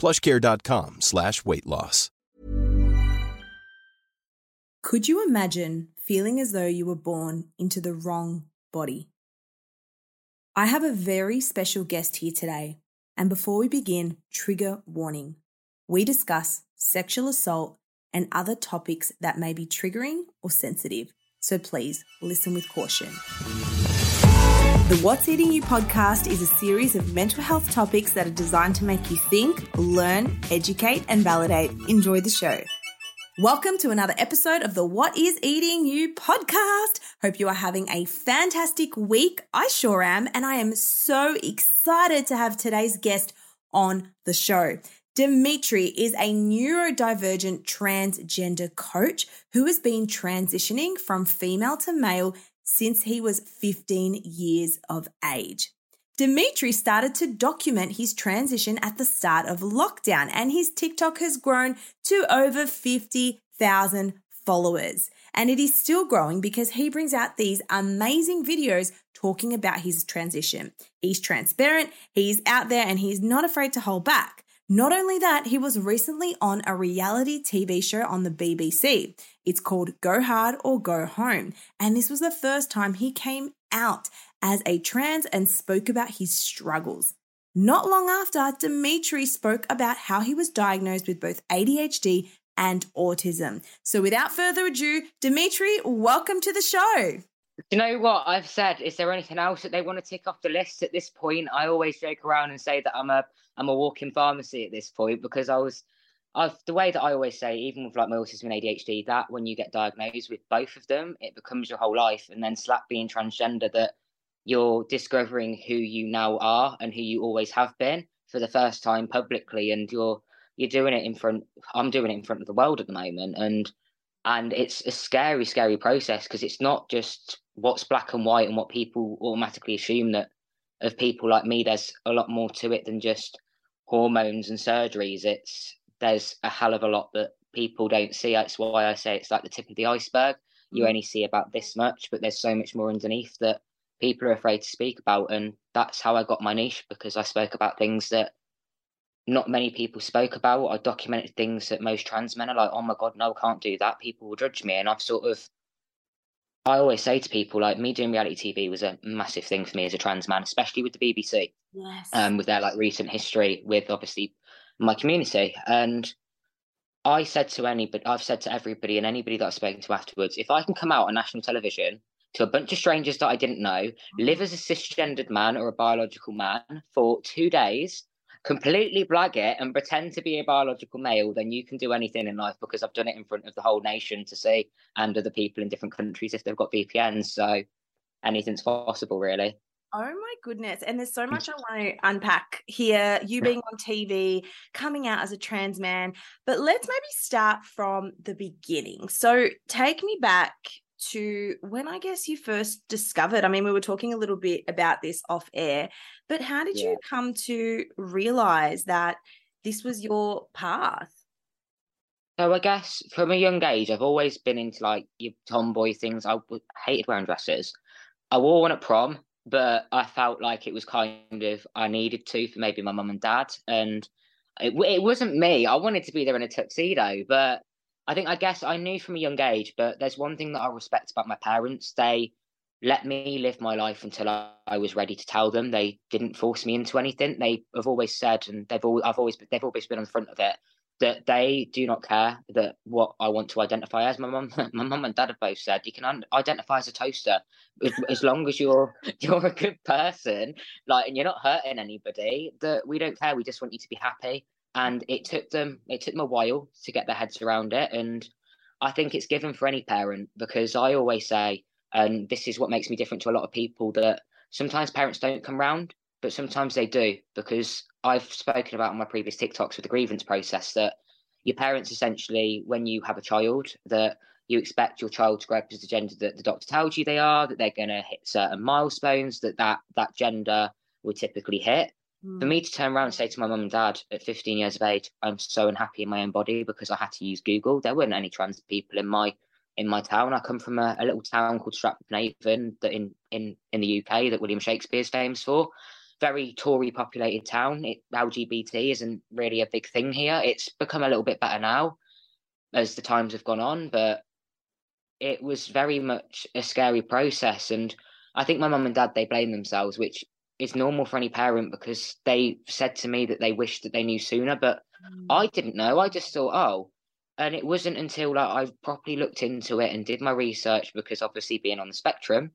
plushcare.com slash weight loss. Could you imagine feeling as though you were born into the wrong body? I have a very special guest here today, and before we begin, trigger warning. We discuss sexual assault and other topics that may be triggering or sensitive, so please listen with caution. The What's Eating You podcast is a series of mental health topics that are designed to make you think, learn, educate, and validate. Enjoy the show. Welcome to another episode of the What is Eating You podcast. Hope you are having a fantastic week. I sure am. And I am so excited to have today's guest on the show. Demitri is a neurodivergent transgender coach who has been transitioning from female to male since he was 15 years of age. Demitri started to document his transition at the start of lockdown, and his TikTok has grown to over 50,000 followers. And it is still growing because he brings out these amazing videos talking about his transition. He's transparent, he's out there, and he's not afraid to hold back. Not only that, he was recently on a reality TV show on the BBC. It's called Go Hard or Go Home. And this was the first time he came out as a trans and spoke about his struggles. Not long after, Demitri spoke about how he was diagnosed with both ADHD and autism. So without further ado, Demitri, welcome to the show. Do you know what I've said? Is there anything else that they want to tick off the list at this point? I always joke around and say that I'm a I'm a walking pharmacy at this point because I was I've the way that I always say, even with like my autism and ADHD, that when you get diagnosed with both of them, it becomes your whole life. And then slap being transgender, that you're discovering who you now are and who you always have been for the first time publicly, and you're you're doing it in front. I'm doing it in front of the world at the moment, and and it's a scary, scary process because it's not just what's black and white and what people automatically assume that of people like me. There's a lot more to it than just hormones and surgeries. It's there's a hell of a lot that people don't see. That's why I say it's like the tip of the iceberg. You mm. only see about this much, but there's so much more underneath that people are afraid to speak about. And that's how I got my niche because I spoke about things that not many people spoke about. I documented things that most trans men are like, oh my God, no, I can't do that. People will judge me. And I've sort of, I always say to people, like, me doing reality TV was a massive thing for me as a trans man, especially with the BBC. Yes. Um, with their like recent history with obviously my community. And I said to anybody, I've said to everybody and anybody that I've spoken to afterwards, if I can come out on national television to a bunch of strangers that I didn't know, mm-hmm. live as a cisgendered man or a biological man for two days, completely blag it and pretend to be a biological male, then you can do anything in life because I've done it in front of the whole nation to see and other people in different countries if they've got VPNs. So anything's possible, really. Oh my goodness. And there's so hmm. much I want to unpack here. You being on TV, coming out as a trans man. But let's maybe start from the beginning. So take me back to when I guess you first discovered. I mean, we were talking a little bit about this off air, but how did yeah. you come to realize that this was your path? So I guess from a young age, I've always been into like your tomboy things. I hated wearing dresses. I wore one at prom, but I felt like it was kind of I needed to for maybe my mum and dad, and it, it wasn't me. I wanted to be there in a tuxedo, but I think I guess I knew from a young age. But there's one thing that I respect about my parents. They let me live my life until I, I, was ready to tell them. They didn't force me into anything. They have always said, and they've all I've always they've always been on the front of it that they do not care that what I want to identify as. My mum, my mum and dad have both said you can identify as a toaster as, as, long as you're you're a good person, like, and you're not hurting anybody. That we don't care. We just want you to be happy. And it took them it took them a while to get their heads around it. And I think it's given for any parent because I always say, and this is what makes me different to a lot of people that sometimes parents don't come round, but sometimes they do because I've spoken about on my previous TikToks with the grievance process that your parents essentially, when you have a child, that you expect your child to grow up as the gender that the doctor tells you they are, that they're going to hit certain milestones, that that, that gender will typically hit. Mm. For me to turn around and say to my mum and dad at 15 years of age, I'm so unhappy in my own body because I had to use Google. There weren't any trans people in my in my town. I come from a, a little town called Stratford Avon that in, in, in the UK that William Shakespeare's famous for very Tory populated town. It, LGBT isn't really a big thing here. It's become a little bit better now as the times have gone on, but it was very much a scary process. And I think my mum and dad they blame themselves, which is normal for any parent because they said to me that they wished that they knew sooner, but mm. I didn't know. I just thought, oh. And it wasn't until like I properly looked into it and did my research because obviously being on the spectrum,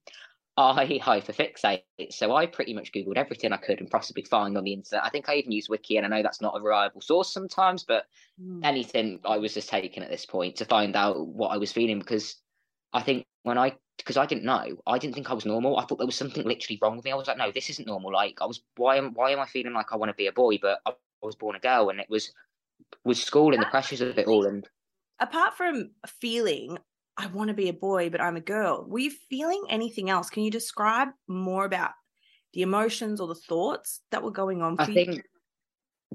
I hyperfixate. So I pretty much Googled everything I could and possibly find on the internet. I think I even used Wiki, and I know that's not a reliable source sometimes, but mm. anything I was just taking at this point to find out what I was feeling because I think when I because I didn't know, I didn't think I was normal. I thought there was something literally wrong with me. I was like, no, this isn't normal. Like I was, why am why am I feeling like I want to be a boy, but I was born a girl, and it was was school and the pressures of it all. And apart from feeling, I want to be a boy, but I'm a girl. Were you feeling anything else? Can you describe more about the emotions or the thoughts that were going on for I you? think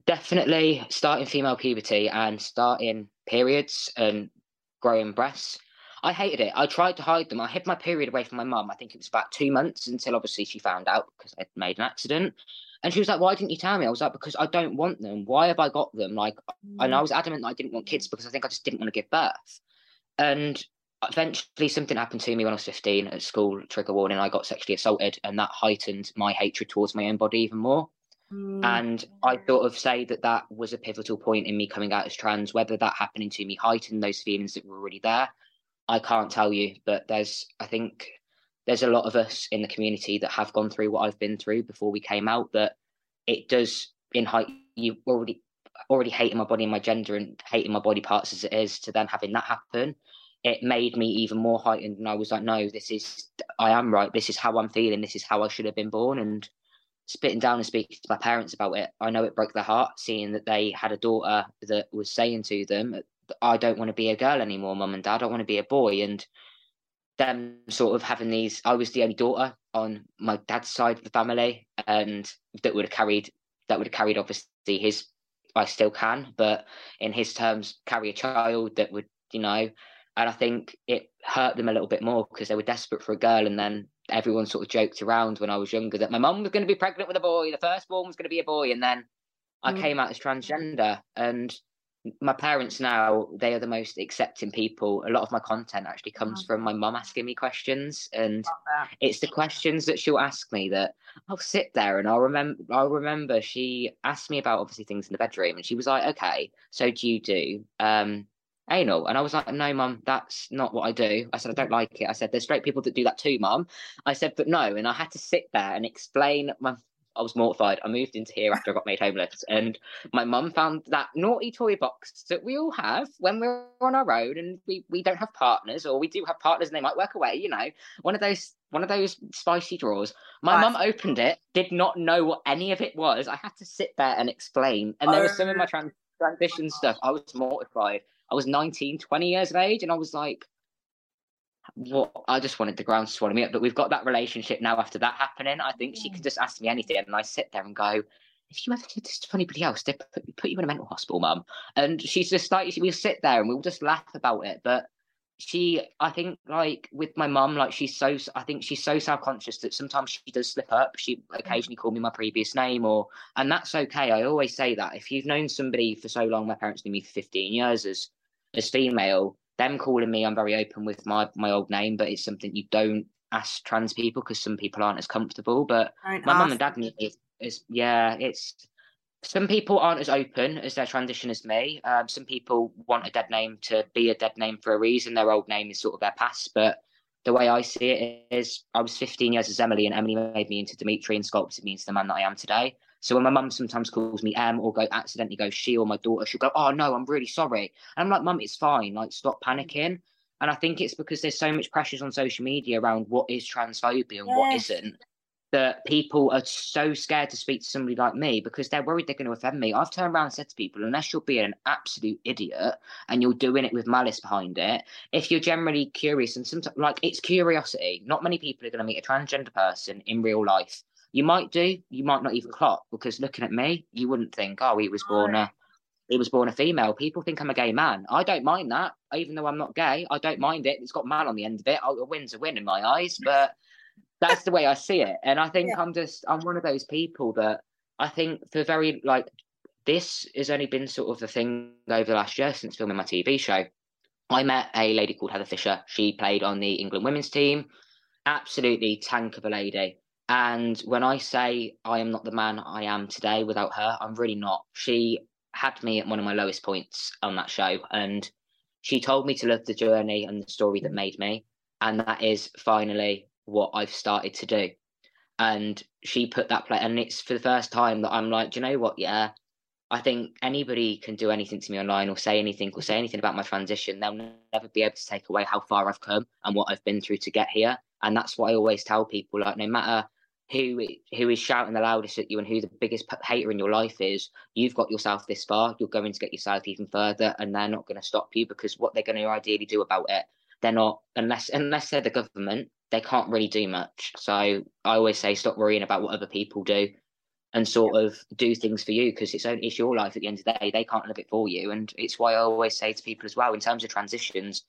definitely starting female puberty and starting periods and growing breasts. I hated it. I tried to hide them. I hid my period away from my mum. I think it was about two months until obviously she found out because I'd made an accident. And she was like, Why didn't you tell me? I was like, Because I don't want them. Why have I got them? Like, mm. and I was adamant that I didn't want kids because I think I just didn't want to give birth. And eventually something happened to me when I was 15 at school, trigger warning, I got sexually assaulted and that heightened my hatred towards my own body even more. Mm. And I sort of say that that was a pivotal point in me coming out as trans. Whether that happening to me heightened those feelings that were already there, I can't tell you. But there's, I think, there's a lot of us in the community that have gone through what I've been through before we came out. That it does in height. You already already hating my body and my gender and hating my body parts as it is to then having that happen it made me even more heightened and i was like no this is i am right. This is how i'm feeling. This is how i should have been born. And spitting down and speaking to my parents about it i know it broke their heart seeing that they had a daughter that was saying to them i don't want to be a girl anymore mum and dad. I want to be a boy. And them sort of having these i was the only daughter on my dad's side of the family and that would have carried that would have carried obviously his i still can but in his terms carry a child that would you know and I think it hurt them a little bit more because they were desperate for a girl, and then everyone sort of joked around when I was younger that my mum was going to be pregnant with a boy, the firstborn was going to be a boy, and then I mm. came out as transgender. And my parents now they are the most accepting people. A lot of my content actually comes from my mum asking me questions, and it's the questions that she'll ask me that I'll sit there and I'll remember. I'll remember she asked me about obviously things in the bedroom, and she was like, "Okay, so do you do?" Um, anal. And I was like, no, mum, that's not what I do. I said, I don't like it. I said, there's straight people that do that too, mum. I said, but no. And I had to sit there and explain my I was mortified. I moved into here after I got made homeless, and my mum found that naughty toy box that we all have when we're on our own and we, we don't have partners, or we do have partners and they might work away. You know, one of those one of those spicy drawers. My mum opened it, did not know what any of it was. I had to sit there and explain, and there was some of my oh. trans- transition stuff. I was mortified. I was 19, 20 years of age, and I was like, what I just wanted the ground to swallow me up. But we've got that relationship now after that happening. I think she could just ask me anything, and I sit there and go, if you ever did this to anybody else, they put, put you in a mental hospital, mum. And she's just like, we'll sit there and we'll just laugh about it. But she, I think, like with my mum, like she's so, I think she's so self conscious that sometimes she does slip up. She mm. occasionally call me my previous name, or, and that's okay. I always say that if you've known somebody for so long, my parents knew me for 15 years as, as female, them calling me, I'm very open with my, my old name, but it's something you don't ask trans people because some people aren't as comfortable. But my mum and dad knew it is yeah, it's some people aren't as open as their transition as me. Um, some people want a dead name to be a dead name for a reason. Their old name is sort of their past. But the way I see it is, I was 15 years as Emily, and Emily made me into Demitri and sculpted me into the man that I am today. So when my mum sometimes calls me M or go accidentally go she or my daughter, she'll go, "Oh no, I'm really sorry," and I'm like, "Mum, it's fine. Like, stop panicking." And I think it's because there's so much pressures on social media around what is transphobia and yes. what isn't that people are so scared to speak to somebody like me because they're worried they're going to offend me. I've turned around and said to people, unless you're being an absolute idiot and you're doing it with malice behind it, if you're generally curious and sometimes like it's curiosity, not many people are going to meet a transgender person in real life. You might do, you might not even clock because looking at me, you wouldn't think, oh, he was born a he was born a female. People think I'm a gay man. I don't mind that, even though I'm not gay. I don't mind it. It's got man on the end of it. Oh, a win's a win in my eyes, but that's the way I see it. And I think yeah. I'm just I'm one of those people that I think for very like this has only been sort of the thing over the last year since filming my TV show. I met a lady called Heather Fisher. She played on the England women's team. Absolutely tank of a lady. And when I say I am not the man I am today without her, I'm really not. She had me at one of my lowest points on that show. And she told me to love the journey and the story that made me. And that is finally what I've started to do. And she put that play, and it's for the first time that I'm like, do you know what? Yeah, I think anybody can do anything to me online or say anything or say anything about my transition. They'll never be able to take away how far I've come and what I've been through to get here. And that's what I always tell people. Like, no matter who who is shouting the loudest at you and who the biggest hater in your life is, you've got yourself this far. You're going to get yourself even further, and they're not going to stop you because what they're going to ideally do about it, they're not unless unless they're the government they can't really do much. So I always say stop worrying about what other people do and sort of do things for you because it's only it's your life at the end of the day. They can't live it for you. And it's why I always say to people as well, in terms of transitions,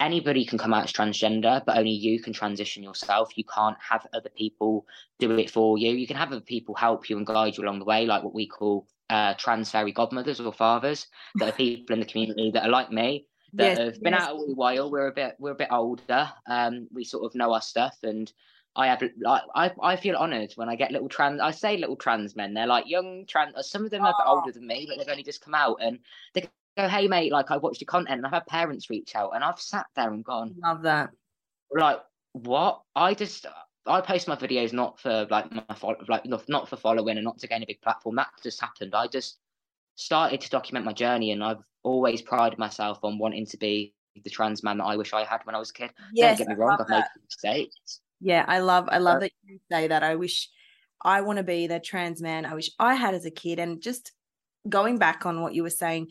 anybody can come out as transgender, but only you can transition yourself. You can't have other people do it for you. You can have other people help you and guide you along the way, like what we call uh, trans fairy godmothers or fathers, that are people in the community that are like me, that yes, have been yes. out a while. We're a bit we're a bit older. Um, we sort of know our stuff, and I have I I feel honoured when I get little trans. I say little trans men. They're like young trans. Some of them are a bit older than me, but they've only just come out, and they go, "Hey mate, like I watched your content, and I've had parents reach out, and I've sat there and gone, love that. Like what? I just I post my videos not for like my follow, like not, not for following and not to gain a big platform. That just happened. I just started to document my journey, and I've always prided myself on wanting to be the trans man that I wish I had when I was a kid. Yes, Don't get me wrong, I've made mistakes. Yeah, I love I love that you say that. I wish I want to be the trans man I wish I had as a kid. And just going back on what you were saying,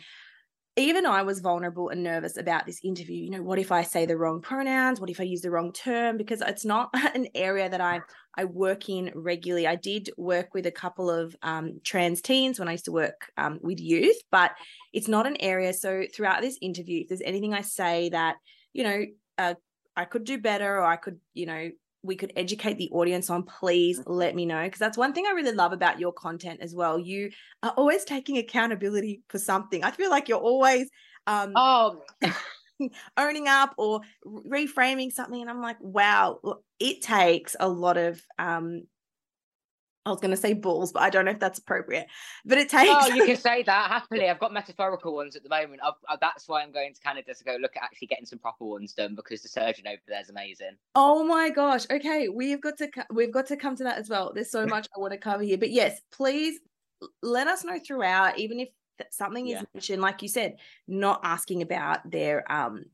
even I was vulnerable and nervous about this interview. You know, what if I say the wrong pronouns? What if I use the wrong term? Because it's not an area that I I work in regularly. I did work with a couple of um, trans teens when I used to work um, with youth, but it's not an area. So throughout this interview, if there's anything I say that you know uh, I could do better, or I could you know we could educate the audience on, please let me know. Because that's one thing I really love about your content as well. You are always taking accountability for something. I feel like you're always um oh owning up or reframing something. And I'm like, wow, it takes a lot of um I was going to say balls, but I don't know if that's appropriate. But it takes. Oh, you can say that happily. I've got metaphorical ones at the moment. I've, I, that's why I'm going to Canada to go look at actually getting some proper ones done because the surgeon over there is amazing. Oh my gosh! Okay, we've got to we've got to come to that as well. There's so much I want to cover here, but yes, please let us know throughout, even if something is yeah. mentioned, like you said, not asking about their um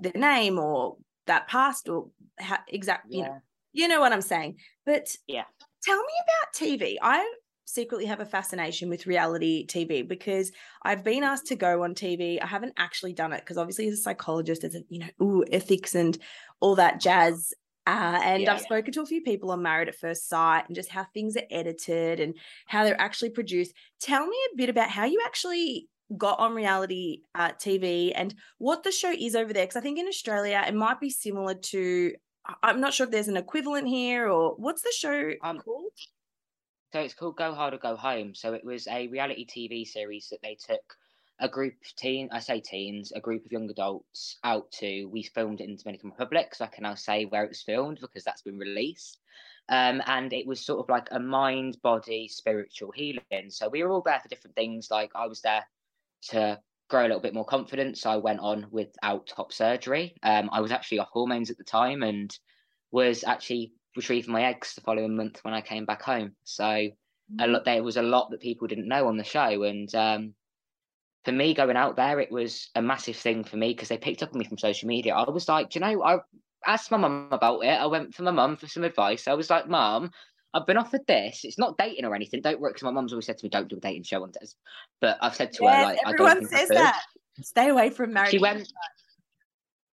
their name or that past or how exactly yeah. you know you know what I'm saying. But yeah, Tell me about TV. I secretly have a fascination with reality TV because I've been asked to go on TV. I haven't actually done it because obviously as a psychologist, as a you know, ooh, ethics and all that jazz. Uh, and Yeah, I've yeah. spoken to a few people on Married at First Sight and just how things are edited and how they're actually produced. Tell me a bit about how you actually got on reality uh, TV and what the show is over there. Because I think in Australia it might be similar to. I'm not sure if there's an equivalent here or what's the show Um, called? So it's called Go Hard or Go Home. So it was a reality TV series that they took a group of teen, I say teens, a group of young adults out to. We filmed it in Dominican Republic, so I can now say where it was filmed because that's been released. Um, and it was sort of like a mind, body, spiritual healing. So we were all there for different things. Like I was there to grow a little bit more confidence. So I went on without top surgery. Um, I was actually off hormones at the time and was actually retrieving my eggs the following month when I came back home. So a lot there was a lot that people didn't know on the show and um for me going out there it was a massive thing for me because they picked up on me from social media i was like you know i asked my mum about it i went for my mum for some advice i was like mum i've been offered this. It's not dating or anything. Don't worry because my mum's always said to me don't do a dating show on this but i've said to her like i everyone don't think says that. Stay away from marriage. she went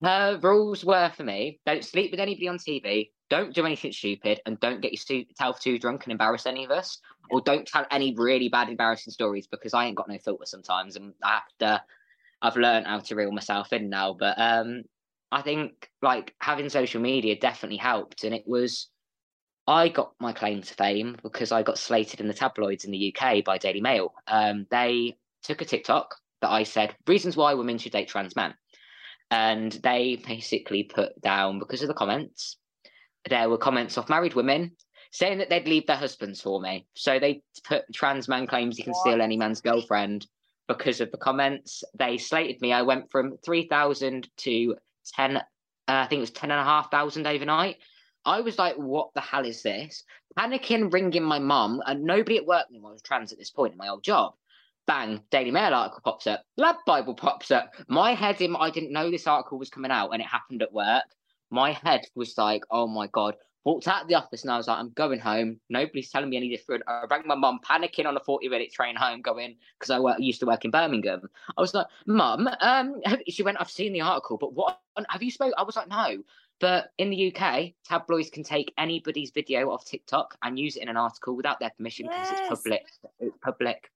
her rules were for me. Don't sleep with anybody on tv don't do anything stupid and don't get yourself too drunk and embarrass any of us. Or don't tell any really bad embarrassing stories because i ain't got no filter sometimes and i have to i've learned how to reel myself in now. But um i think like having social media definitely helped and it was i got my claim to fame because i got slated in the tabloids in the uk by daily mail. Um they took a tiktok that i said reasons why women should date trans men. And they basically put down because of the comments there were comments of married women saying that they'd leave their husbands for me. So they put trans man claims he can steal any man's girlfriend. Because of the comments they slated me. I went from 3000 to 10 uh, i think it was 10 and a half thousand overnight i was like what the hell is this panicking ringing my mum and nobody at work knew i was trans at this point in my old job bang, Daily Mail article pops up, Lab Bible pops up. My head in, I didn't know this article was coming out and it happened at work. My head was like, oh my God. Walked out of the office and I was like, I'm going home. Nobody's telling me any different. I rang my mum, panicking on a 40 minute train home, going, because I work, used to work in Birmingham. I was like, Mum, um, she went, I've seen the article, but what have you spoke? I was like, no. But in the UK, tabloids can take anybody's video off TikTok and use it in an article without their permission because Yes. it's public. It's public.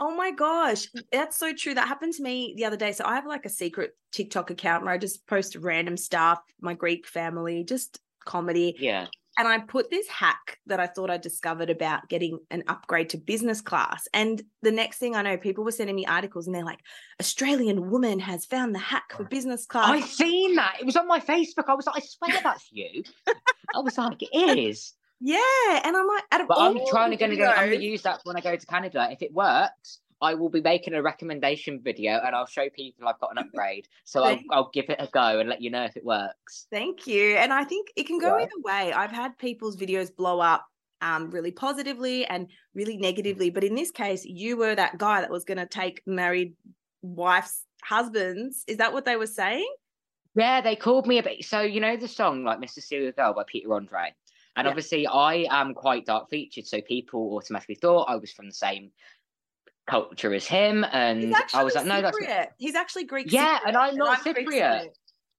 Oh my gosh, that's so true. That happened to me the other day. So I have like a secret TikTok account where I just post random stuff, my Greek family, just comedy. Yeah. And I put this hack that I thought I discovered about getting an upgrade to business class. And the next thing I know, people were sending me articles and they're like, Australian woman has found the hack for business class. I've seen that. It was on my Facebook. I was like, I swear that's you. I was like, it is. yeah. And I'm like, But I'm trying to go. I'm gonna use that when I go to Canada. If it works, I will be making a recommendation video and I'll show people I've got an upgrade. So I'll, I'll give it a go and let you know if it works. Thank you. And I think it can go Yeah. either way. I've had people's videos blow up um, really positively and really negatively. But in this case, you were that guy that was going to take married wife's husbands. Is that what they were saying? Yeah, they called me a bit. So you know the song like "Mysterious Girl" by Peter Andre, and Yeah. obviously I am quite dark featured, so people automatically thought I was from the same culture as him, and I was like, no, that's Cypriot. He's actually Greek. Yeah, Cypriot, and I'm not Greek Cypriot.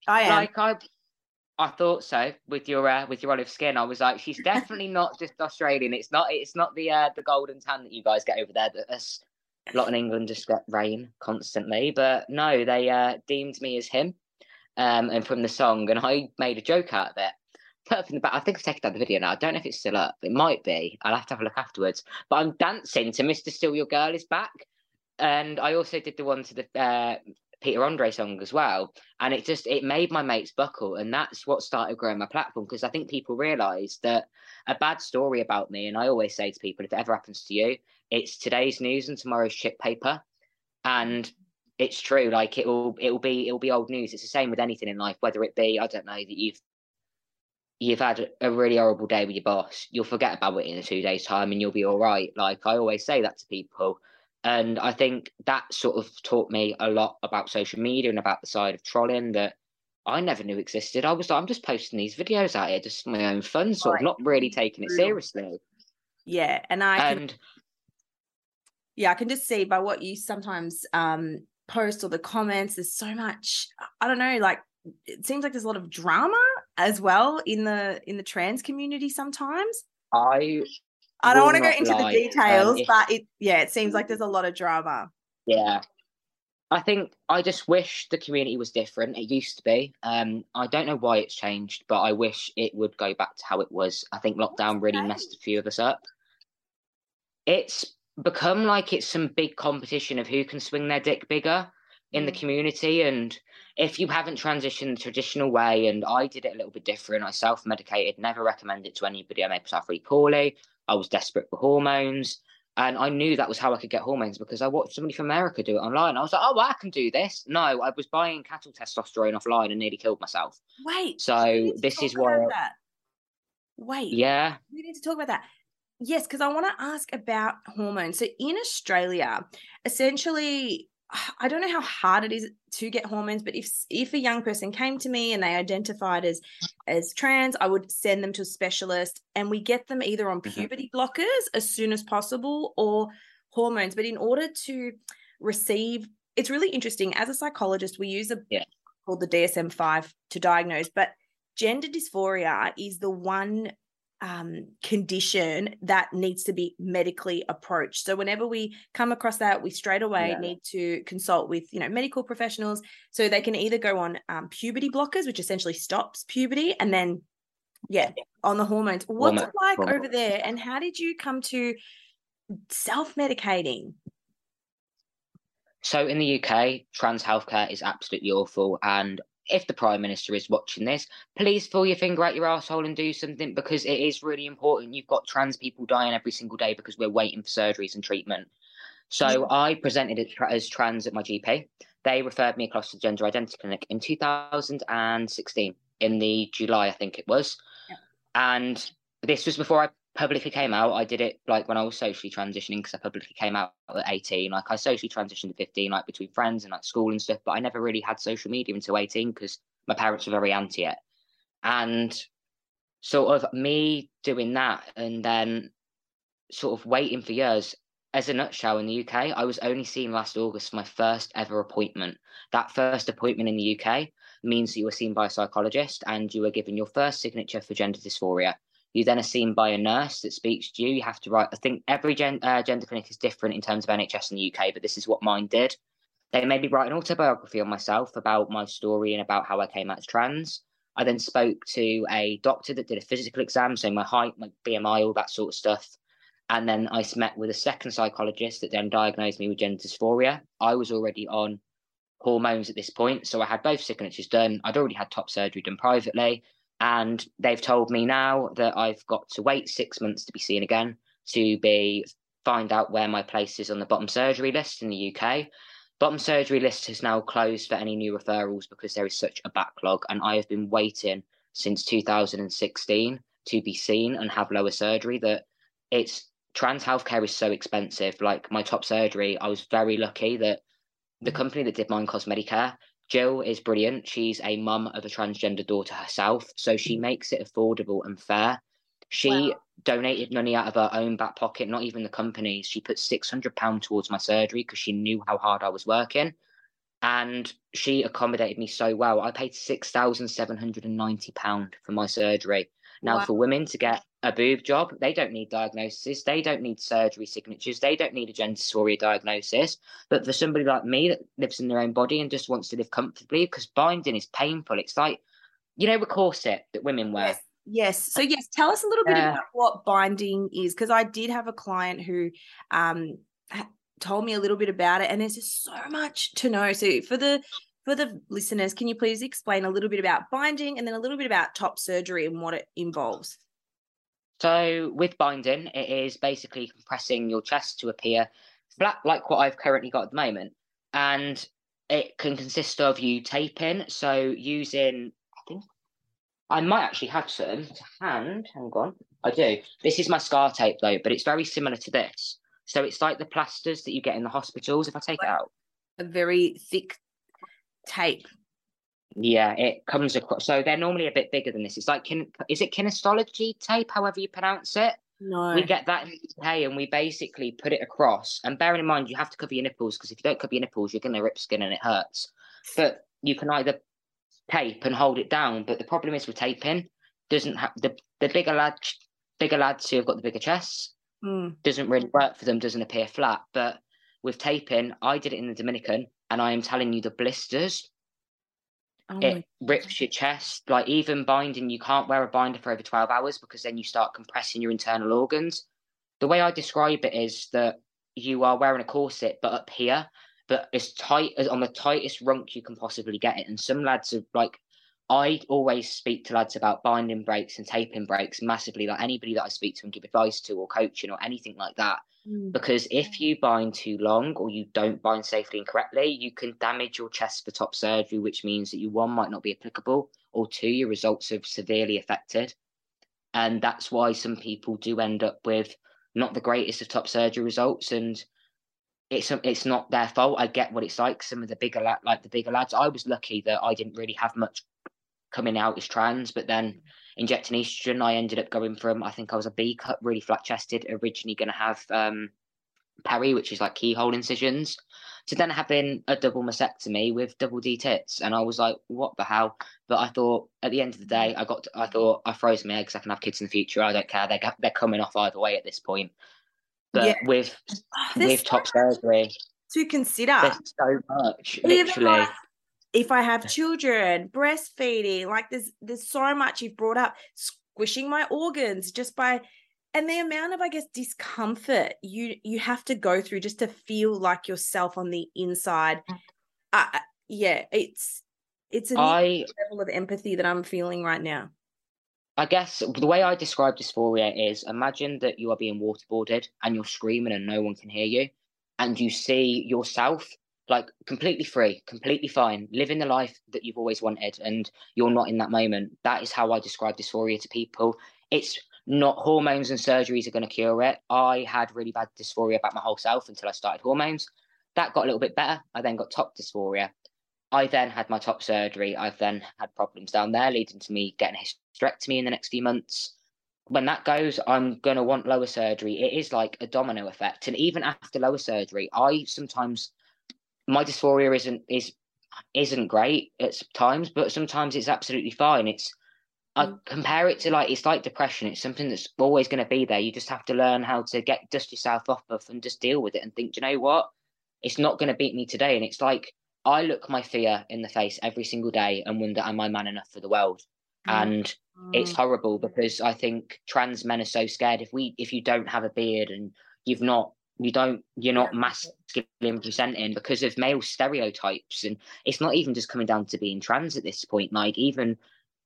I am. like I, I thought so with your uh, with your olive skin. I was like, she's definitely not just Australian. It's not. It's not the uh, the golden tan that you guys get over there. That us a lot in England just get rain constantly. But no, they uh, deemed me as him, um, and from the song, and I made a joke out of it. Put up in the back. I think I've taken down the video now. I don't know if it's still up. It might be. I'll have to have a look afterwards. But I'm dancing to "Mr. Steal Your Girl Is Back," and I also did the one to the uh, Peter Andre song as well and it just it made my mates buckle and that's what started growing my platform because i think people realized that a bad story about me and i always say to people if it ever happens to you it's today's news and tomorrow's chip paper and it's true like it will it will be it will be old news it's the same with anything in life whether it be i don't know that you've you've had a really horrible day with your boss you'll forget about it in a two days time and you'll be all right like i always say that to people and I think that sort of taught me a lot about social media and about the side of trolling that I never knew existed. I was like, I'm just posting these videos out here just for my own fun, sort of not really taking it seriously. yeah, and I can yeah, I can just see by what you sometimes um post or the comments, there's so much, I don't know, like it seems like there's a lot of drama as well in the in the trans community sometimes. I I don't want to go into lie, the um, details, if- but it yeah, it seems like there's a lot of drama. Yeah. I think I just wish the community was different. It used to be. Um, I don't know why it's changed, but I wish it would go back to how it was. I think lockdown really messed a few of us up. It's become like it's some big competition of who can swing their dick bigger in the Mm. community. And if you haven't transitioned the traditional way, and I did it a little bit different, I self medicated, never recommend it to anybody. I made myself really poorly. I was desperate for hormones. And I knew that was how I could get hormones because I watched somebody from America do it online. I was like, oh, well, I can do this. No, I was buying cattle testosterone offline and nearly killed myself. Wait. So we need to this is why, I- Wait. yeah, We need to talk about that. Yes, because I want to ask about hormones. So in Australia, essentially, I don't know how hard it is to get hormones, but if if a young person came to me and they identified as as trans, I would send them to a specialist, and we get them either on Mhm. puberty blockers as soon as possible or hormones. But in order to receive, it's really interesting. As a psychologist, we use a Yeah. called the DSM five to diagnose, but gender dysphoria is the one um, condition that needs to be medically approached. So whenever we come across that, we straight away Yeah. need to consult with you know medical professionals so they can either go on um, puberty blockers, which essentially stops puberty, and then yeah, on the hormones. What's it like hormone. over there, and how did you come to self medicating? So in the UK, trans healthcare is absolutely awful. And if the Prime Minister is watching this, please pull your finger out your asshole and do something because it is really important. You've got trans people dying every single day because we're waiting for surgeries and treatment. So I presented it as trans at my GP. They referred me across to the Gender Identity Clinic in 2016, in the July, I think it was. Yeah. And this was before I publicly came out. I did it like when I was socially transitioning because I publicly came out at 18. Like I socially transitioned at 15, like between friends and like school and stuff. But I never really had social media until 18 because my parents were very anti it. And sort of me doing that and then sort of waiting for years. As a nutshell, in the UK, I was only seen last August for my first ever appointment. That first appointment in the UK means that you were seen by a psychologist and you were given your first signature for gender dysphoria. You then are seen by a nurse that speaks to you. You have to write. I think every gen, uh, gender clinic is different in terms of NHS in the UK, but this is what mine did. They made me write an autobiography on myself about my story and about how I came out as trans. I then spoke to a doctor that did a physical exam, so my height, my BMI, all that sort of stuff. And then I met with a second psychologist that then diagnosed me with gender dysphoria. I was already on hormones at this point, so I had both signatures done. I'd already had top surgery done privately, and they've told me now that I've got to wait six months to be seen again to be find out where my place is on the bottom surgery list in the UK. Bottom surgery list has now closed for any new referrals because there is such a backlog, and I have been waiting since 2016 to be seen and have lower surgery. That it's trans healthcare is so expensive. Like my top surgery, I was very lucky that the mm. company that did mine, Cosmedicare, Jill is brilliant. She's a mum of a transgender daughter herself, so she mm. makes it affordable and fair. She Wow. donated money out of her own back pocket, not even the company's. She put six hundred pound towards my surgery because she knew how hard I was working, and she accommodated me so well. I paid six thousand seven hundred and ninety pound for my surgery. Now, Wow. for women to get a boob job, they don't need diagnosis, they don't need surgery signatures, they don't need a gender dysphoria diagnosis. But for somebody like me that lives in their own body and just wants to live comfortably, because binding is painful. It's like, you know, a corset that women wear. Yes. Yes. So yes, tell us a little bit about what binding is because I did have a client who um told me a little bit about it and there's just so much to know. So for the for the listeners, can you please explain a little bit about binding and then a little bit about top surgery and what it involves? So with binding, it is basically compressing your chest to appear flat, like what I've currently got at the moment, and it can consist of you taping. So using, I think, I might actually have some to hand. Hang on, I do. This is my scar tape though, but it's very similar to this. So it's like the plasters that you get in the hospitals. If I take it out, A very thick tape. Yeah, it comes across. So they're normally a bit bigger than this. It's like, kin- is it kinestology tape, however you pronounce it? No. We get that in the UK and we basically put it across. And bearing in mind, you have to cover your nipples because if you don't cover your nipples, you're going to rip skin and it hurts. But you can either tape and hold it down. But the problem is with taping, doesn't have the the bigger lads, bigger lads who have got the bigger chests, Mm. doesn't really work for them. Doesn't appear flat. But with taping, I did it in the Dominican, and I am telling you, the blisters Oh it rips your chest. Like even binding, you can't wear a binder for over twelve hours because then you start compressing your internal organs. The way I describe it is that you are wearing a corset, but up here, but as tight as on the tightest runk you can possibly get it. And some lads are like, I always speak to lads about binding breaks and taping breaks massively. Like anybody that I speak to and give advice to, or coaching, or anything like that. Mm. Because if you bind too long or you don't bind safely and correctly, you can damage your chest for top surgery, which means that you one might not be applicable, or two, your results are severely affected. And that's why some people do end up with not the greatest of top surgery results. And it's it's not their fault. I get what it's like. Some of the bigger lad, like the bigger lads, I was lucky that I didn't really have much coming out as trans, but then injecting estrogen, I ended up going from I think I was a B cut, really flat chested, originally going to have um, peri, which is like keyhole incisions, to then having a double mastectomy with double D tits, and I was like, what the hell? But I thought at the end of the day, I got, to, I thought I froze my eggs. I can have kids in the future. I don't care. They're they're coming off either way at this point. But Yeah. with Oh, with top surgery, to consider. there's so much. Even Literally, like, if I have children, breastfeeding, like there's there's so much you've brought up, squishing my organs just by and the amount of I guess discomfort you you have to go through just to feel like yourself on the inside. Uh, yeah, it's it's a new level of empathy that I'm feeling right now. I guess the way I describe dysphoria is imagine that you are being waterboarded and you're screaming and no one can hear you, and you see yourself like completely free, completely fine, living the life that you've always wanted, and you're not in that moment. That is how I describe dysphoria to people. It's not hormones and surgeries are going to cure it. I had really bad dysphoria about my whole self until I started hormones. That got a little bit better. I then got top dysphoria. I then had my top surgery. I've then had problems down there, leading to me getting a hysterectomy in the next few months. When that goes, I'm going to want lower surgery. It is like a domino effect. And even after lower surgery, I sometimes, my dysphoria isn't, is, isn't great at times, but sometimes it's absolutely fine. It's, I Mm. compare it to like, it's like depression. It's something that's always going to be there. You just have to learn how to get, dust yourself off of and just deal with it and think, "Do you know what? It's not going to beat me today. And it's like, I look my fear in the face every single day and wonder, am I man enough for the world? And it's Mm. horrible because I think trans men are so scared. If we, if you don't have a beard and you've not, you don't, you're not masculine presenting because of male stereotypes, and it's not even just coming down to being trans at this point. Like even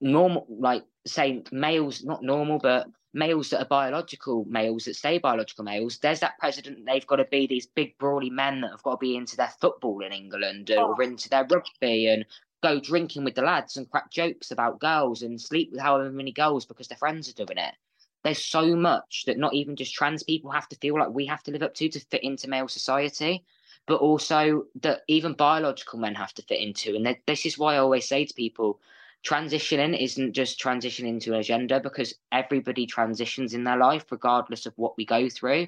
normal, like say males, not normal, but males that are biological males that stay biological males. There's that president. They've got to be these big brawly men that have got to be into their football in England or oh. into their rugby and go drinking with the lads and crack jokes about girls and sleep with however many girls because their friends are doing it. There's so much that not even just trans people have to feel like we have to live up to to fit into male society, but also that even biological men have to fit into. And this is why I always say to people, transitioning isn't just transitioning to a gender because everybody transitions in their life regardless of what we go through.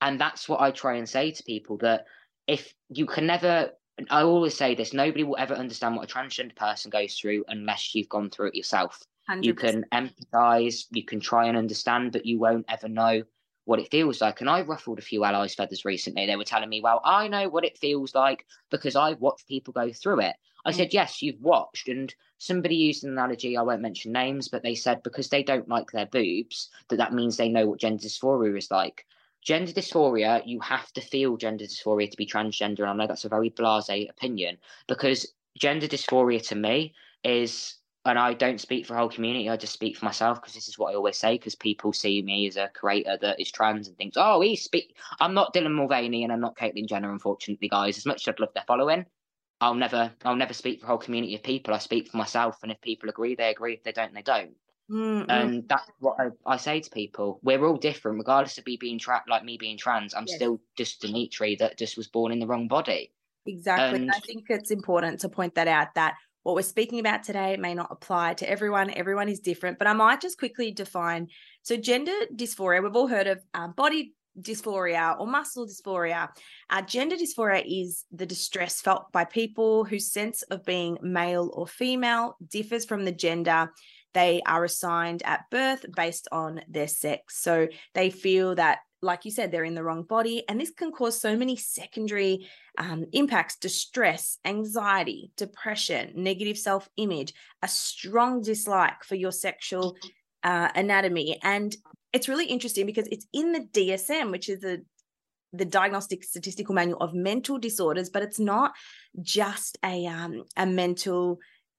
And that's what I try and say to people that if you can never I always say this nobody will ever understand what a transgender person goes through unless you've gone through it yourself. You 100%. can empathize, you can try and understand, but you won't ever know what it feels like. And I ruffled a few allies' feathers recently. They were telling me, well, I know what it feels like because I've watched people go through it. I Mm. said, yes, you've watched. And somebody used an analogy, I won't mention names, but they said because they don't like their boobs, that that means they know what gender dysphoria is like. Gender dysphoria, you have to feel gender dysphoria to be transgender. And I know that's a very blase opinion because gender dysphoria to me is and I don't speak for the whole community. I just speak for myself because this is what I always say. Because people see me as a creator that is trans and thinks, "Oh, he's speak." I'm not Dylan Mulvaney and I'm not Caitlyn Jenner, unfortunately, guys. As much as I'd love their following, I'll never, I'll never speak for a whole community of people. I speak for myself, and if people agree, they agree. If they don't, they don't. Mm, mm. And that's what I, I say to people. We're all different, regardless of me being tra- like me being trans. I'm Yes. still just Demitri that just was born in the wrong body. Exactly. And- I think it's important to point that out that what we're speaking about today may not apply to everyone. Everyone is different, but I might just quickly define. So, gender dysphoria, we've all heard of um, body dysphoria or muscle dysphoria. Uh, gender dysphoria is the distress felt by people whose sense of being male or female differs from the gender they are assigned at birth based on their sex. So they feel that, like you said, they're in the wrong body. And this can cause so many secondary um, impacts distress, anxiety, depression, negative self image, a strong dislike for your sexual uh, anatomy. And it's really interesting because it's in the DSM, which is the the diagnostic statistical manual of mental disorders, but it's not just a um, a mental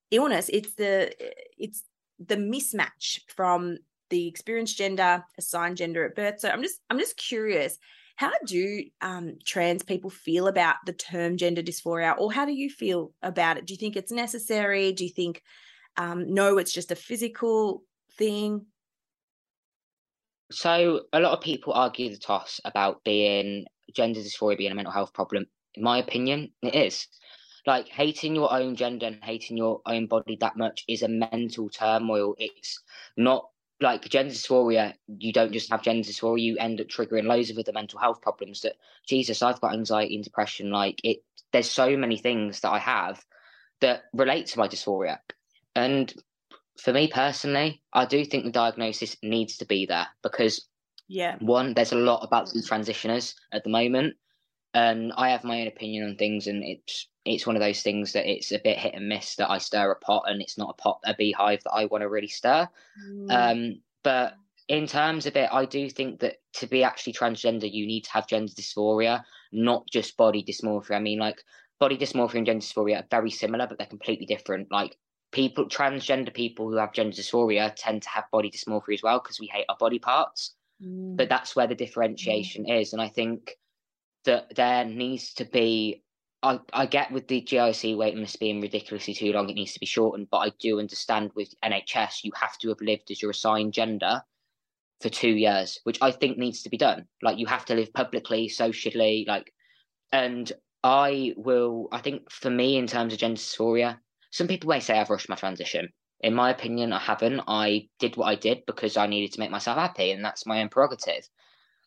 illness. It's the it's the mismatch from the experienced gender, assigned gender at birth. So I'm just I'm just curious, how do um, trans people feel about the term gender dysphoria, or how do you feel about it? Do you think it's necessary? Do you think um, no, it's just a physical thing? So a lot of people argue the toss about being gender dysphoria being a mental health problem. In my opinion, it is like hating your own gender and hating your own body that much is a mental turmoil. It's not like gender dysphoria. You don't just have gender dysphoria; you end up triggering loads of other mental health problems. That Jesus, I've got anxiety and depression. Like it, there's so many things that I have that relate to my dysphoria, and for me personally, I do think the diagnosis needs to be there because yeah, one, there's a lot about these transitioners at the moment, and I have my own opinion on things, and it's it's one of those things that it's a bit hit and miss that I stir a pot and it's not a pot a beehive that I want to really stir. Mm. Um, but in terms of it, I do think that to be actually transgender, you need to have gender dysphoria, not just body dysmorphia. I mean, like body dysmorphia and gender dysphoria are very similar, but they're completely different. Like people, transgender people who have gender dysphoria tend to have body dysmorphia as well because we hate our body parts. Mm. But that's where the differentiation mm. is, and I think that there needs to be I, I get with the GIC waiting list being ridiculously too long, it needs to be shortened. But I do understand with NHS, you have to have lived as your assigned gender for two years, which I think needs to be done. Like you have to live publicly, socially, like, and I will. I think for me, in terms of gender dysphoria, some people may say I've rushed my transition. In my opinion, I haven't. I did what I did because I needed to make myself happy, and that's my own prerogative.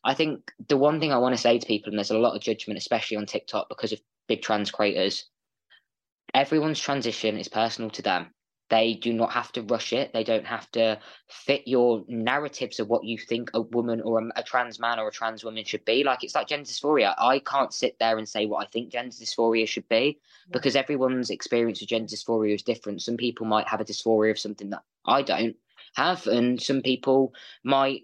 I think the one thing I want to say to people, and there's a lot of judgment, especially on TikTok, because of big trans creators, everyone's transition is personal to them. They do not have to rush it. They don't have to fit your narratives of what you think a woman or a, a trans man or a trans woman should be. Like it's like gender dysphoria. I can't sit there and say what I think gender dysphoria should be because everyone's experience of gender dysphoria is different. Some people might have a dysphoria of something that I don't have, and some people might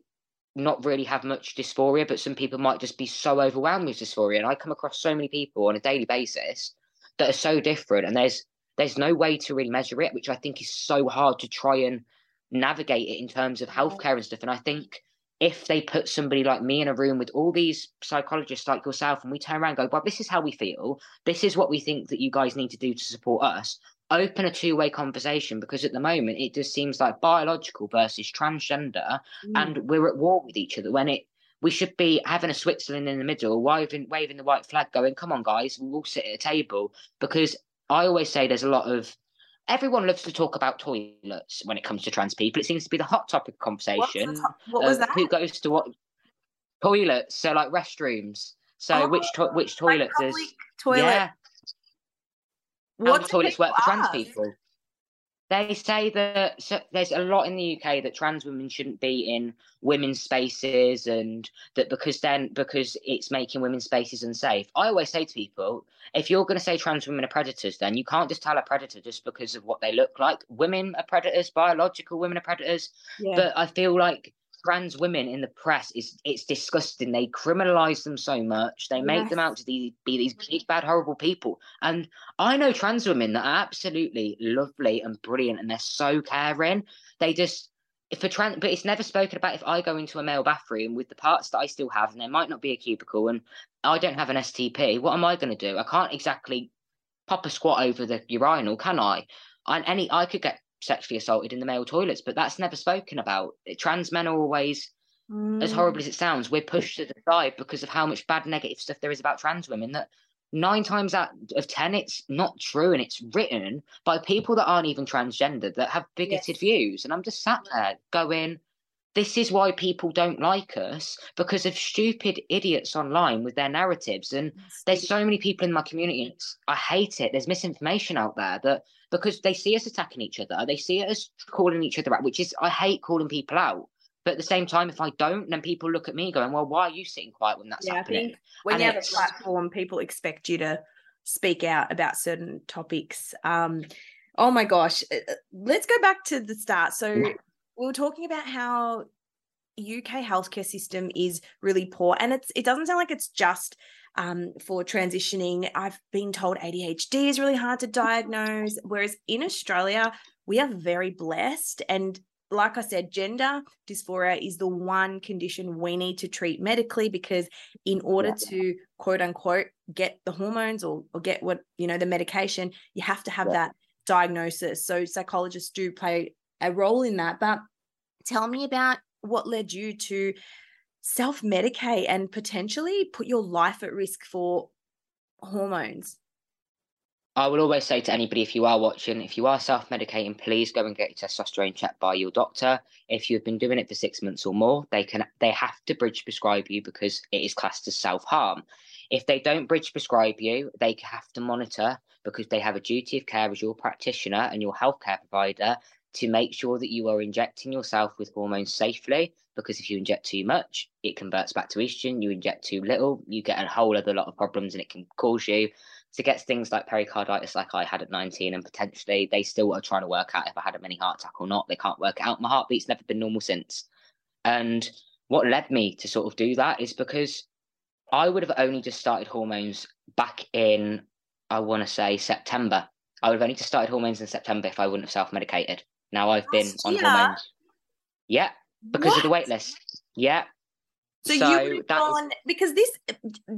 not really have much dysphoria, but some people might just be so overwhelmed with dysphoria. And I come across so many people on a daily basis that are so different, and there's there's no way to really measure it, which I think is so hard to try and navigate it in terms of healthcare and stuff. And I think if they put somebody like me in a room with all these psychologists like yourself, and we turn around and go, "Well, this is how we feel. This is what we think that you guys need to do to support us." Open a two-way conversation because at the moment it just seems like biological versus transgender mm. and we're at war with each other when it we should be having a Switzerland in the middle, waving waving the white flag, going, "Come on, guys, we'll all sit at a table." Because I always say there's a lot of everyone loves to talk about toilets when it comes to trans people. It seems to be the hot topic of conversation. To- what was that? Who goes to what toilets? So like restrooms. So oh, which to- which toilets like is toilet? Yeah, what how toilets work for trans people. They say that so there's a lot in the UK that trans women shouldn't be in women's spaces, and that because then because it's making women's spaces unsafe. I always say to people, if you're going to say trans women are predators, then you can't just tell a predator just because of what they look like. Women are predators, biological women are predators. Yeah. But I feel like trans women in the press is it's disgusting. They criminalize them so much. They make yes. them out to be, be these big, bad, horrible people. And I know trans women that are absolutely lovely and brilliant, and they're so caring. They just if a trans, but it's never spoken about. If I go into a male bathroom with the parts that I still have, and there might not be a cubicle, and I don't have an STP, what am I going to do? I can't exactly pop a squat over the urinal, can I? And any I could get sexually assaulted in the male toilets, but that's never spoken about. Trans men are always, mm. as horrible as it sounds, we're pushed to the side because of how much bad negative stuff there is about trans women that nine times out of ten it's not true and it's written by people that aren't even transgender that have bigoted yes. views. And I'm just sat there going, this is why people don't like us because of stupid idiots online with their narratives. And there's so many people in my community. I hate it. There's misinformation out there that because they see us attacking each other, they see us calling each other out, which is I hate calling people out. But at the same time, if I don't, then people look at me going, "Well, why are you sitting quiet when that's yeah, happening?" I think when and you have a platform, people expect you to speak out about certain topics. Um, oh my gosh, uh, uh, let's go back to the start. So we were talking about how UK healthcare system is really poor, and it's it doesn't sound like it's just um, for transitioning. I've been told ADHD is really hard to diagnose, whereas in Australia we are very blessed and like I said, gender dysphoria is the one condition we need to treat medically because in order yeah. to quote unquote get the hormones or, or get what you know the medication, you have to have yeah. that diagnosis. So psychologists do play a role in that. But tell me about what led you to self medicate and potentially put your life at risk for hormones. I would always say to anybody if you are watching, if you are self medicating, please go and get your testosterone checked by your doctor. If you've been doing it for six months or more, they can they have to bridge prescribe you because it is classed as self harm. If they don't bridge prescribe you, they have to monitor because they have a duty of care as your practitioner and your healthcare provider to make sure that you are injecting yourself with hormones safely. Because if you inject too much, it converts back to estrogen. You inject too little, you get a whole other lot of problems, and it can cause you to get things like pericarditis like I had at 19 and potentially they still are trying to work out if I had a mini heart attack or not. They can't work it out. My heartbeat's never been normal since. And what led me to sort of do that is because I would have only just started hormones back in, I want to say September. I would have only just started hormones in September if I wouldn't have self medicated. Now I've been on hormones. Yeah, because what? of the wait list. Yeah, so, so you would gone because this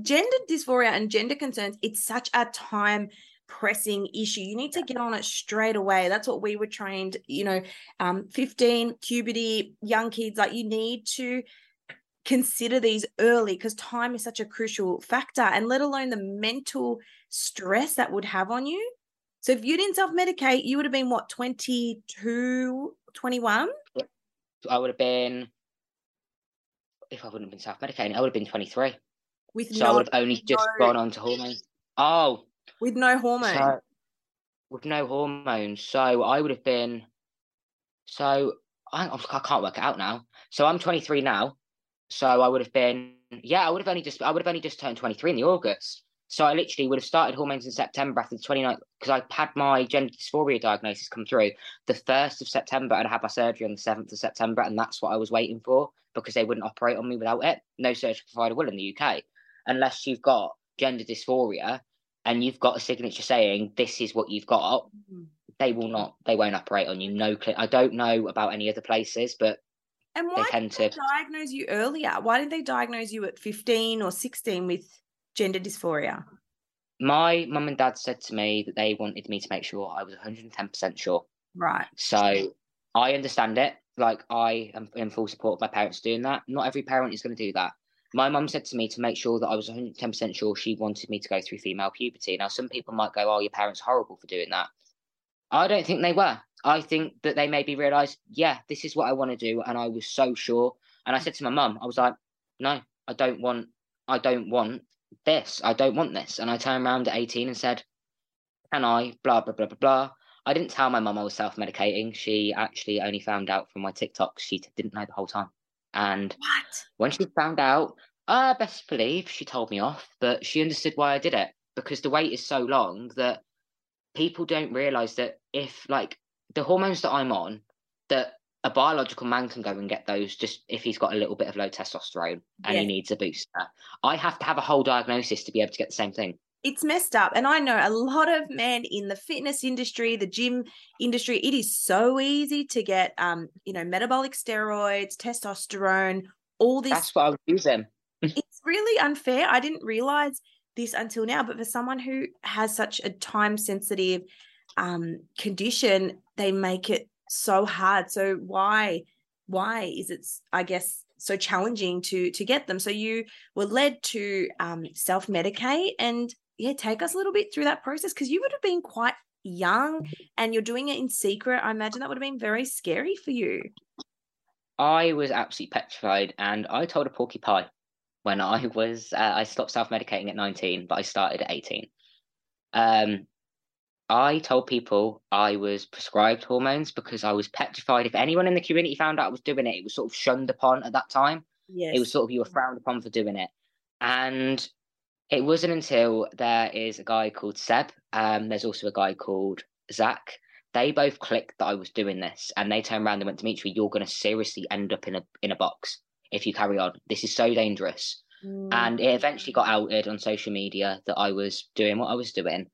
gender dysphoria and gender concerns, it's such a time pressing issue. You need to get on it straight away. That's what we were trained, you know, um, 15, puberty, young kids, like you need to consider these early because time is such a crucial factor and let alone the mental stress that would have on you. So if you didn't self-medicate, you would have been what, 22, 21? I would have been if I wouldn't have been self medicating, I would have been 23. With so no, I would have only just no, gone on to hormones. Oh. With no hormones. So, with no hormones. So I would have been. So I, I can't work it out now. So I'm 23 now. So I would have been. Yeah, I would have only just. I would have only just turned 23 in the August. So I literally would have started hormones in September after the 29th because I had my gender dysphoria diagnosis come through the 1st of September and I had my surgery on the 7th of September. And that's what I was waiting for because they wouldn't operate on me without it. No surgical provider will in the UK unless you've got gender dysphoria and you've got a signature saying this is what you've got. Mm-hmm. They will not. They won't operate on you. No, I don't know about any other places, but and why they tend did they to diagnose you earlier? Why didn't they diagnose you at fifteen or sixteen with gender dysphoria? My mum and dad said to me that they wanted me to make sure I was 110% sure. Right. So I understand it like I am in full support of my parents doing that. Not every parent is going to do that. My mum said to me to make sure that I was 110% sure she wanted me to go through female puberty. Now, some people might go, oh, your parents horrible for doing that. I don't think they were. I think that they maybe realised, yeah, this is what I want to do. And I was so sure. And I said to my mum, I was like, no, I don't want, I don't want this. I don't want this. And I turned around at 18 and said, can I, blah, blah, blah, blah, blah. I didn't tell my mum I was self medicating. She actually only found out from my TikToks. She didn't know the whole time. And what? when she found out, I best believe she told me off, but she understood why I did it because the wait is so long that people don't realize that if, like, the hormones that I'm on, that a biological man can go and get those just if he's got a little bit of low testosterone and yeah. he needs a booster. I have to have a whole diagnosis to be able to get the same thing it's messed up. And I know a lot of men in the fitness industry, the gym industry, it is so easy to get um, you know, metabolic steroids, testosterone, all this. That's what I was using. it's really unfair. I didn't realize this until now, but for someone who has such a time sensitive um condition, they make it so hard. So why why is it I guess so challenging to to get them so you were led to um, self medicate and yeah, take us a little bit through that process because you would have been quite young and you're doing it in secret. I imagine that would have been very scary for you. I was absolutely petrified, and I told a porky pie when I was uh, I stopped self medicating at 19, but I started at 18. Um, I told people I was prescribed hormones because I was petrified. If anyone in the community found out I was doing it, it was sort of shunned upon at that time. Yes. It was sort of you were frowned upon for doing it. And it wasn't until there is a guy called Seb, um, there's also a guy called Zach. They both clicked that I was doing this and they turned around and went, Demitri, you're gonna seriously end up in a in a box if you carry on. This is so dangerous. Mm. And it eventually got outed on social media that I was doing what I was doing.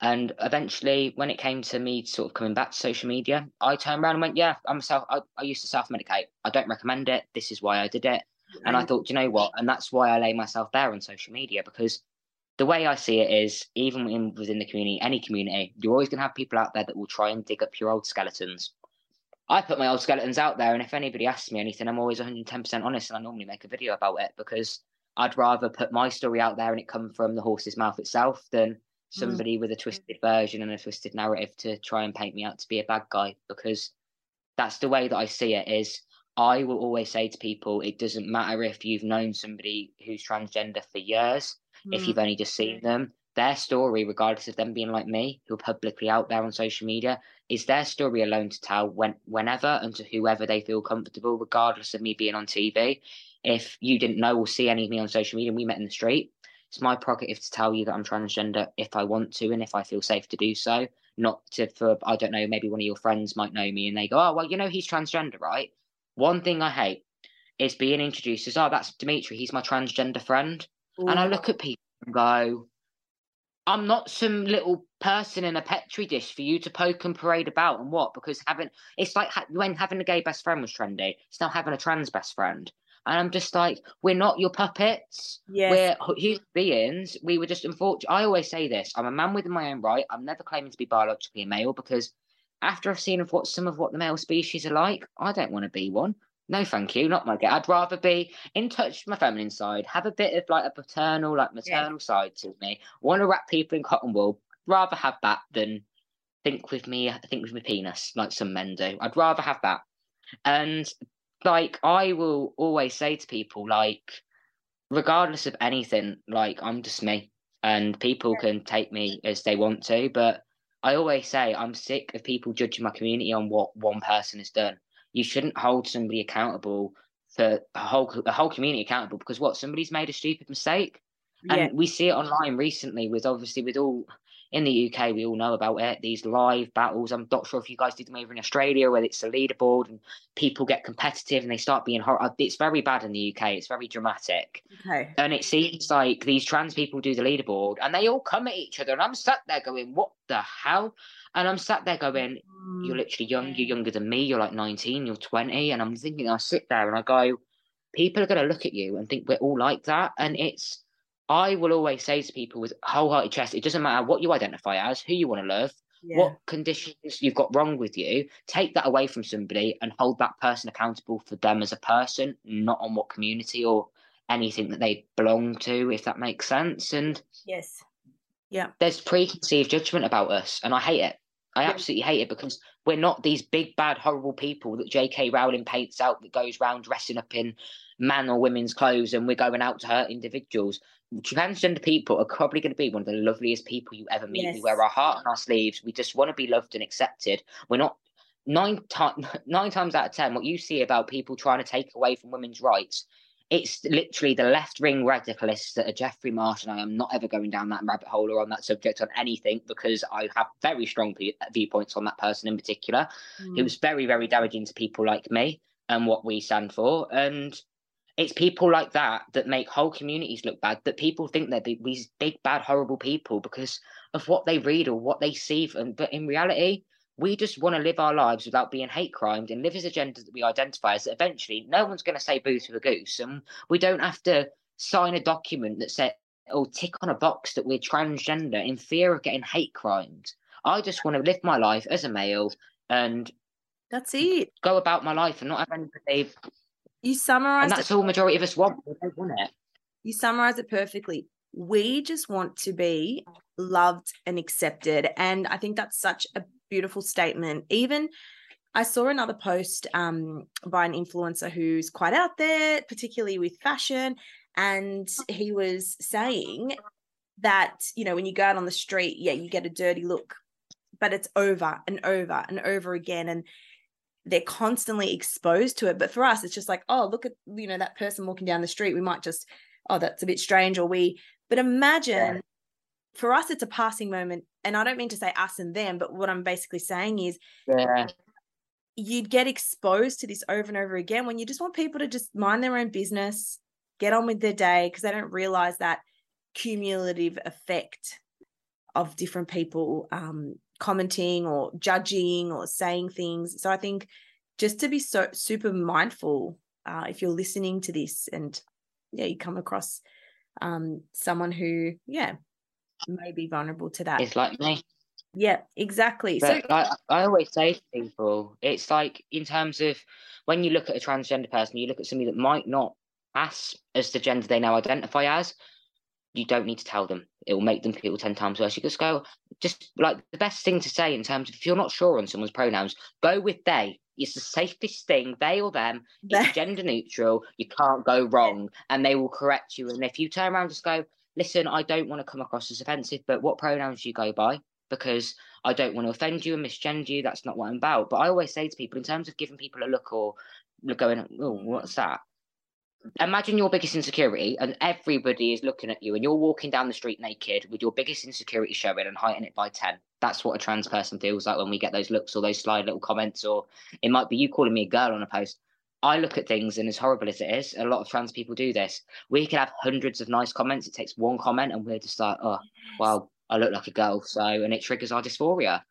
And eventually, when it came to me sort of coming back to social media, I turned around and went, "Yeah, I'm self. I, I used to self medicate. I don't recommend it. This is why I did it." And I thought, "Do you know what? And that's why I lay myself there on social media because the way I see it is, even in, within the community, any community, you're always going to have people out there that will try and dig up your old skeletons. I put my old skeletons out there, and if anybody asks me anything, I'm always 110% honest, and I normally make a video about it because I'd rather put my story out there and it come from the horse's mouth itself than somebody mm. with a twisted version and a twisted narrative to try and paint me out to be a bad guy because that's the way that I see it is I will always say to people it doesn't matter if you've known somebody who's transgender for years mm. if you've only just seen them their story regardless of them being like me who are publicly out there on social media is their story alone to tell when whenever and to whoever they feel comfortable regardless of me being on TV if you didn't know or see any of me on social media and we met in the street it's my prerogative to tell you that I'm transgender if I want to and if I feel safe to do so. Not to for I don't know, maybe one of your friends might know me and they go, Oh well, you know he's transgender, right? One thing I hate is being introduced as, Oh, that's Demitri, he's my transgender friend. Ooh. And I look at people and go, I'm not some little person in a petri dish for you to poke and parade about and what? Because having it's like ha- when having a gay best friend was trendy. It's now having a trans best friend. And I'm just like, we're not your puppets. Yes. We're human beings. We were just unfortunate. I always say this I'm a man within my own right. I'm never claiming to be biologically a male because after I've seen of what some of what the male species are like, I don't want to be one. No, thank you, not my get. I'd rather be in touch with my feminine side, have a bit of like a paternal, like maternal yeah. side to me. Want to wrap people in cotton wool. Rather have that than think with me, think with my penis, like some men do. I'd rather have that. And like I will always say to people, like, regardless of anything, like I'm just me, and people can take me as they want to. But I always say I'm sick of people judging my community on what one person has done. You shouldn't hold somebody accountable for a whole a whole community accountable because what somebody's made a stupid mistake, and we see it online recently with obviously with all in the UK, we all know about it. These live battles. I'm not sure if you guys do them over in Australia, where it's a leaderboard and people get competitive and they start being hard. It's very bad in the UK. It's very dramatic. Okay. And it seems like these trans people do the leaderboard and they all come at each other. And I'm sat there going, "What the hell?" And I'm sat there going, "You're mm. literally young. You're younger than me. You're like 19. You're 20." And I'm thinking, I sit there and I go, "People are going to look at you and think we're all like that." And it's I will always say to people with wholehearted chest, it doesn't matter what you identify as, who you want to love, yeah. what conditions you've got wrong with you, take that away from somebody and hold that person accountable for them as a person, not on what community or anything that they belong to, if that makes sense. And yes, yeah, there's preconceived judgment about us, and I hate it. I yeah. absolutely hate it because we're not these big, bad, horrible people that J.K. Rowling paints out that goes around dressing up in man or women's clothes and we're going out to hurt individuals transgender people are probably going to be one of the loveliest people you ever meet. Yes. We wear our heart on our sleeves. We just want to be loved and accepted. We're not nine times nine times out of ten. What you see about people trying to take away from women's rights, it's literally the left wing radicalists that are Jeffrey Marsh, and I am not ever going down that rabbit hole or on that subject on anything because I have very strong viewpoints on that person in particular. Mm. It was very very damaging to people like me and what we stand for, and it's people like that that make whole communities look bad. That people think they're these big, bad, horrible people because of what they read or what they see. And but in reality, we just want to live our lives without being hate crimed and live as a gender that we identify as. That eventually, no one's going to say boo to a goose, and we don't have to sign a document that says or tick on a box that we're transgender in fear of getting hate crimed. I just want to live my life as a male and that's it. Go about my life and not have anybody you summarized and that's it. all majority of us want. We don't want it. You summarized it perfectly. We just want to be loved and accepted. And I think that's such a beautiful statement. Even I saw another post um, by an influencer who's quite out there, particularly with fashion. And he was saying that, you know, when you go out on the street, yeah, you get a dirty look, but it's over and over and over again. And they're constantly exposed to it. But for us, it's just like, oh, look at, you know, that person walking down the street. We might just, oh, that's a bit strange. Or we, but imagine yeah. for us, it's a passing moment. And I don't mean to say us and them, but what I'm basically saying is, yeah you'd get exposed to this over and over again when you just want people to just mind their own business, get on with their day because they don't realize that cumulative effect of different people um, commenting or judging or saying things. So I think just to be so super mindful uh, if you're listening to this and yeah, you come across um, someone who yeah may be vulnerable to that. It's like me. Yeah, exactly. But so like, I always say to people, it's like in terms of when you look at a transgender person, you look at somebody that might not pass as the gender they now identify as. You don't need to tell them. It will make them feel ten times worse. You just go, just like the best thing to say in terms of if you're not sure on someone's pronouns, go with they. It's the safest thing, they or them. It's gender neutral. You can't go wrong, and they will correct you. And if you turn around and just go, listen, I don't want to come across as offensive, but what pronouns do you go by? because I don't want to offend you and misgender you. That's not what I'm about. But I always say to people, in terms of giving people a look or going, oh, what's that? Imagine your biggest insecurity, and everybody is looking at you, and you're walking down the street naked with your biggest insecurity showing and heighten it by 10. That's what a trans person feels like when we get those looks or those sly little comments, or it might be you calling me a girl on a post. I look at things, and as horrible as it is, a lot of trans people do this. We can have hundreds of nice comments. It takes one comment, and we're just like, oh, well, I look like a girl. So, and it triggers our dysphoria.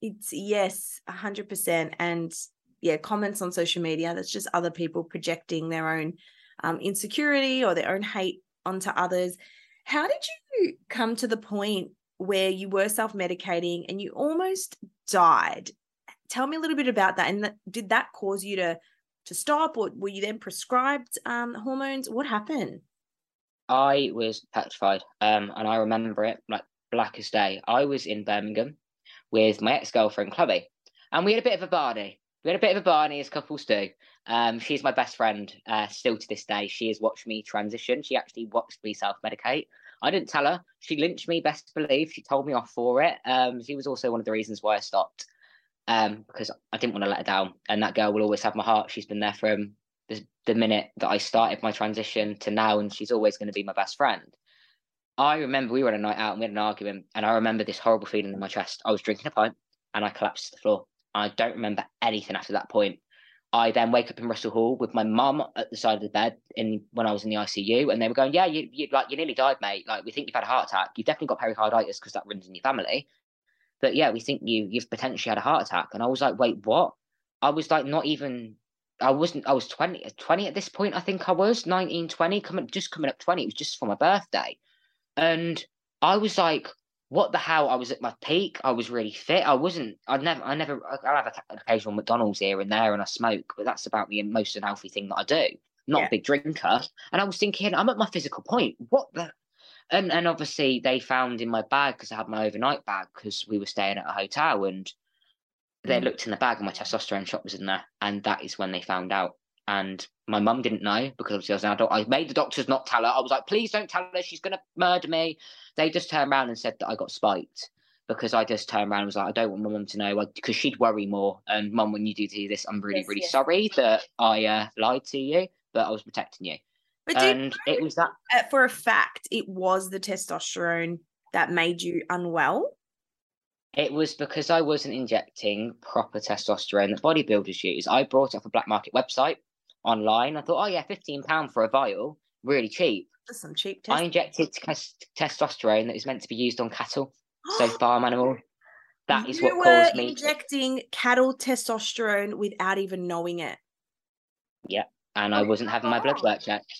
It's yes, a hundred percent. And yeah, comments on social media, that's just other people projecting their own um, insecurity or their own hate onto others. How did you come to the point where you were self medicating and you almost died? Tell me a little bit about that. And that, did that cause you to to stop, or were you then prescribed um, hormones? What happened? I was petrified, um, and I remember it like blackest day. I was in Birmingham with my ex girlfriend Chloe, and we had a bit of a Barney. We had a bit of a Barney as couples do. Um, she's my best friend uh, still to this day. She has watched me transition. She actually watched me self medicate. I didn't tell her. She lynched me, best believe. She told me off for it. Um, she was also one of the reasons why I stopped um, because I didn't want to let her down. And that girl will always have my heart. She's been there from the, the minute that I started my transition to now, and she's always going to be my best friend. I remember we were on a night out and we had an argument, and I remember this horrible feeling in my chest. I was drinking a pint and I collapsed to the floor. I don't remember anything after that point. I then wake up in Russell Hall with my mum at the side of the bed in when I was in the ICU, and they were going, "Yeah, you, you like you nearly died, mate. Like we think you've had a heart attack. You've definitely got pericarditis because that runs in your family, but yeah, we think you you've potentially had a heart attack." And I was like, "Wait, what?" I was like, not even. I wasn't. I was 20, 20 at this point. I think I was 19, 20, coming just coming up twenty. It was just for my birthday, and I was like, what the hell? I was at my peak. I was really fit. I wasn't, I never, I never, I'll have an occasional McDonald's here and there and I smoke, but that's about the most unhealthy thing that I do. Not yeah. a big drinker. And I was thinking, I'm at my physical point. What the? And, and obviously they found in my bag because I had my overnight bag because we were staying at a hotel and they mm. looked in the bag and my testosterone shot was in there. And that is when they found out and my mum didn't know because obviously I was an adult. I made the doctors not tell her. I was like, please don't tell her. She's going to murder me. They just turned around and said that I got spiked because I just turned around and was like, I don't want my mum to know because she'd worry more. And mum, when you do do this, I'm really, yes, really yes. sorry that I uh, lied to you, but I was protecting you. But and it was that uh, for a fact, it was the testosterone that made you unwell. It was because I wasn't injecting proper testosterone that bodybuilders use. I brought it off a black market website online. I thought, oh yeah, fifteen pound for a vial, really cheap. That's some cheap. Test- I injected t- testosterone that is meant to be used on cattle, so farm animal. That is you what caused me injecting cattle testosterone without even knowing it. Yeah, and I oh, wasn't having my blood work checked.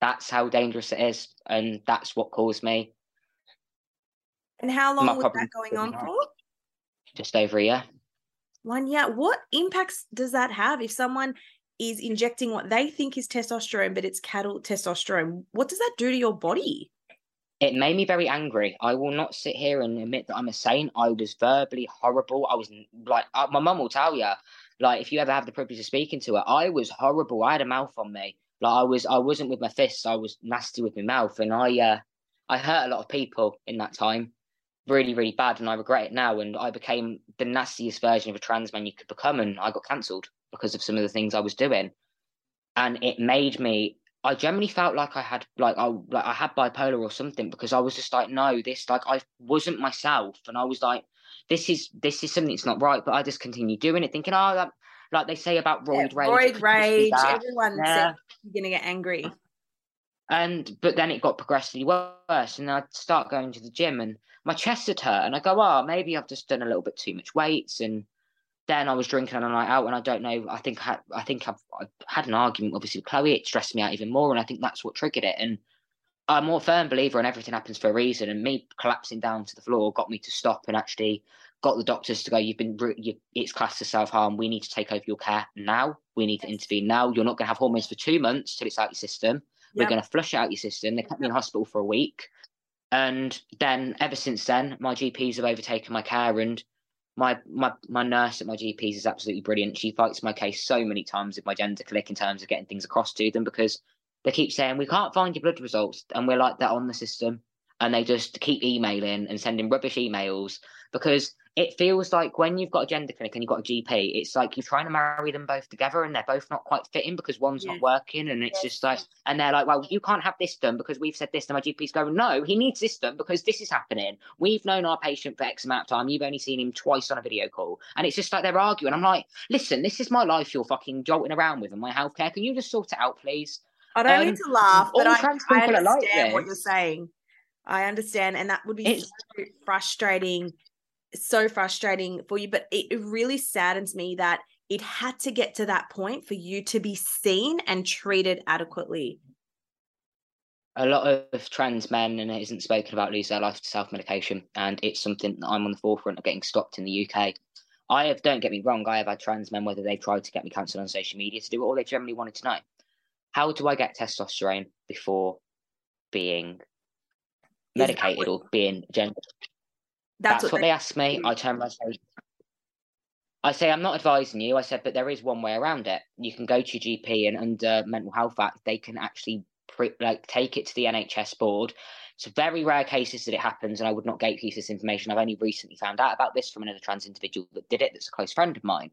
That's how dangerous it is, and that's what caused me. And how long was that going on for? Just over a year. One year. What impacts does that have if someone is injecting what they think is testosterone, but it's cattle testosterone. What does that do to your body? it made me very angry. I will not sit here and admit that I'm a saint. I was verbally horrible. I was like, uh, my mum will tell you, like, if you ever have the privilege of speaking to her, I was horrible. I had a mouth on me. Like, I was, I wasn't with my fists. I was nasty with my mouth, and I, uh, I hurt a lot of people in that time, really, really bad, and I regret it now. And I became the nastiest version of a trans man you could become, and I got cancelled because of some of the things I was doing, and it made me I generally felt like I had like I like I had bipolar or something because I was just like, no, this like I wasn't myself, and I was like, this is this is something that's not right. But I just continued doing it, thinking, oh, that, like they say about roid yeah, rage, roid rage. Everyone yeah. you're gonna get angry. And but then it got progressively worse, and I'd start going to the gym, and my chest would hurt, and I go, oh, maybe I've just done a little bit too much weights, and then I was drinking on a night out, and I don't know. I think I, had, I think I've, I had an argument, obviously, with Chloe. It stressed me out even more, and I think that's what triggered it. And I'm more firm believer, and everything happens for a reason. And me collapsing down to the floor got me to stop and actually got the doctors to go. You've been, you, it's classed as self harm. We need to take over your care now. We need to intervene now. You're not going to have hormones for two months till it's out your system. We're going to flush it out your system. They kept me in hospital for a week. And then ever since then, my GPs have overtaken my care and my my my nurse at my GP's is absolutely brilliant. She fights my case so many times with my gender clinic in terms of getting things across to them because they keep saying we can't find your blood results, and we're like that on the system, and they just keep emailing and sending rubbish emails because it feels like when you've got a gender clinic and you've got a GP, it's like you're trying to marry them both together and they're both not quite fitting because one's not working. And it's just like, and they're like, well, you can't have this done because we've said this. And my GP's going, no, he needs this done because this is happening. We've known our patient for X amount of time. You've only seen him twice on a video call. And it's just like they're arguing. I'm like, listen, this is my life you're fucking jolting around with and my healthcare. Can you just sort it out, please? I don't um, need to laugh, but I, I understand like what you're saying. I understand. And that would be so frustrating so frustrating for you, but it, really saddens me that it had to get to that point for you to be seen and treated adequately. A lot of trans men, and it isn't spoken about, lose their life to self medication, and it's something that I'm on the forefront of getting stopped in the UK. I have, don't get me wrong, I have had trans men, whether they've tried to get me cancelled on social media to do it, all they generally wanted to know. How do I get testosterone before being medicated or being gender that's, That's what, what, they asked me. I turn around and say, I say, I'm not advising you. I said, but there is one way around it. You can go to your GP and under Mental Health Act, they can actually pre- like take it to the NHS board. It's very rare cases that it happens, and I would not gatekeep this information. I've only recently found out about this from another trans individual that did it. That's a close friend of mine.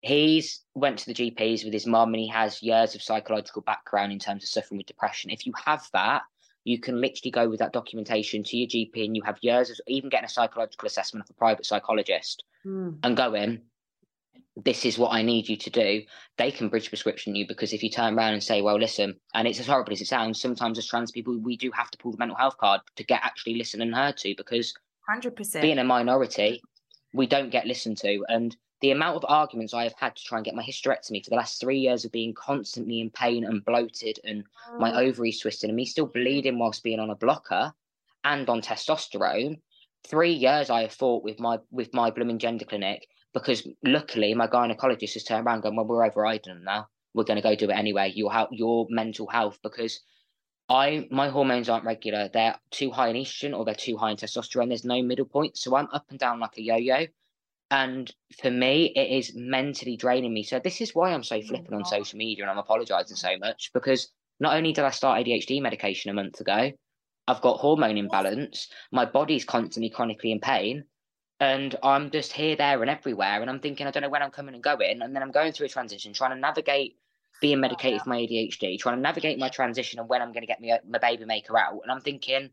He's went to the GPs with his mum, and he has years of psychological background in terms of suffering with depression. If you have that, you can literally go with that documentation to your GP and you have years of even getting a psychological assessment of a private psychologist mm. and go in, this is what I need you to do. They can bridge prescription you because if you turn around and say, well, listen, and it's as horrible as it sounds, sometimes as trans people, we do have to pull the mental health card to get actually listened and heard to because 100% being a minority, we don't get listened to. And the amount of arguments I have had to try and get my hysterectomy for the last three years of being constantly in pain and bloated and my mm. ovaries twisted and me still bleeding whilst being on a blocker and on testosterone. Three years I have fought with my with my blooming gender clinic because luckily my gynecologist has turned around and Well, we're overriding them now. We're gonna go do it anyway. Your health your mental health because I my hormones aren't regular. They're too high in estrogen or they're too high in testosterone. There's no middle point. So I'm up and down like a yo-yo. And for me, it is mentally draining me. So this is why I'm so mm, flippant on oh. social media and I'm apologizing so much because not only did I start ADHD medication a month ago, I've got hormone imbalance. My body's constantly chronically in pain. And I'm just here, there, and everywhere. And I'm thinking, I don't know when I'm coming and going. And then I'm going through a transition, trying to navigate being medicated for my ADHD, trying to navigate my transition and when I'm going to get my, my baby maker out. And I'm thinking,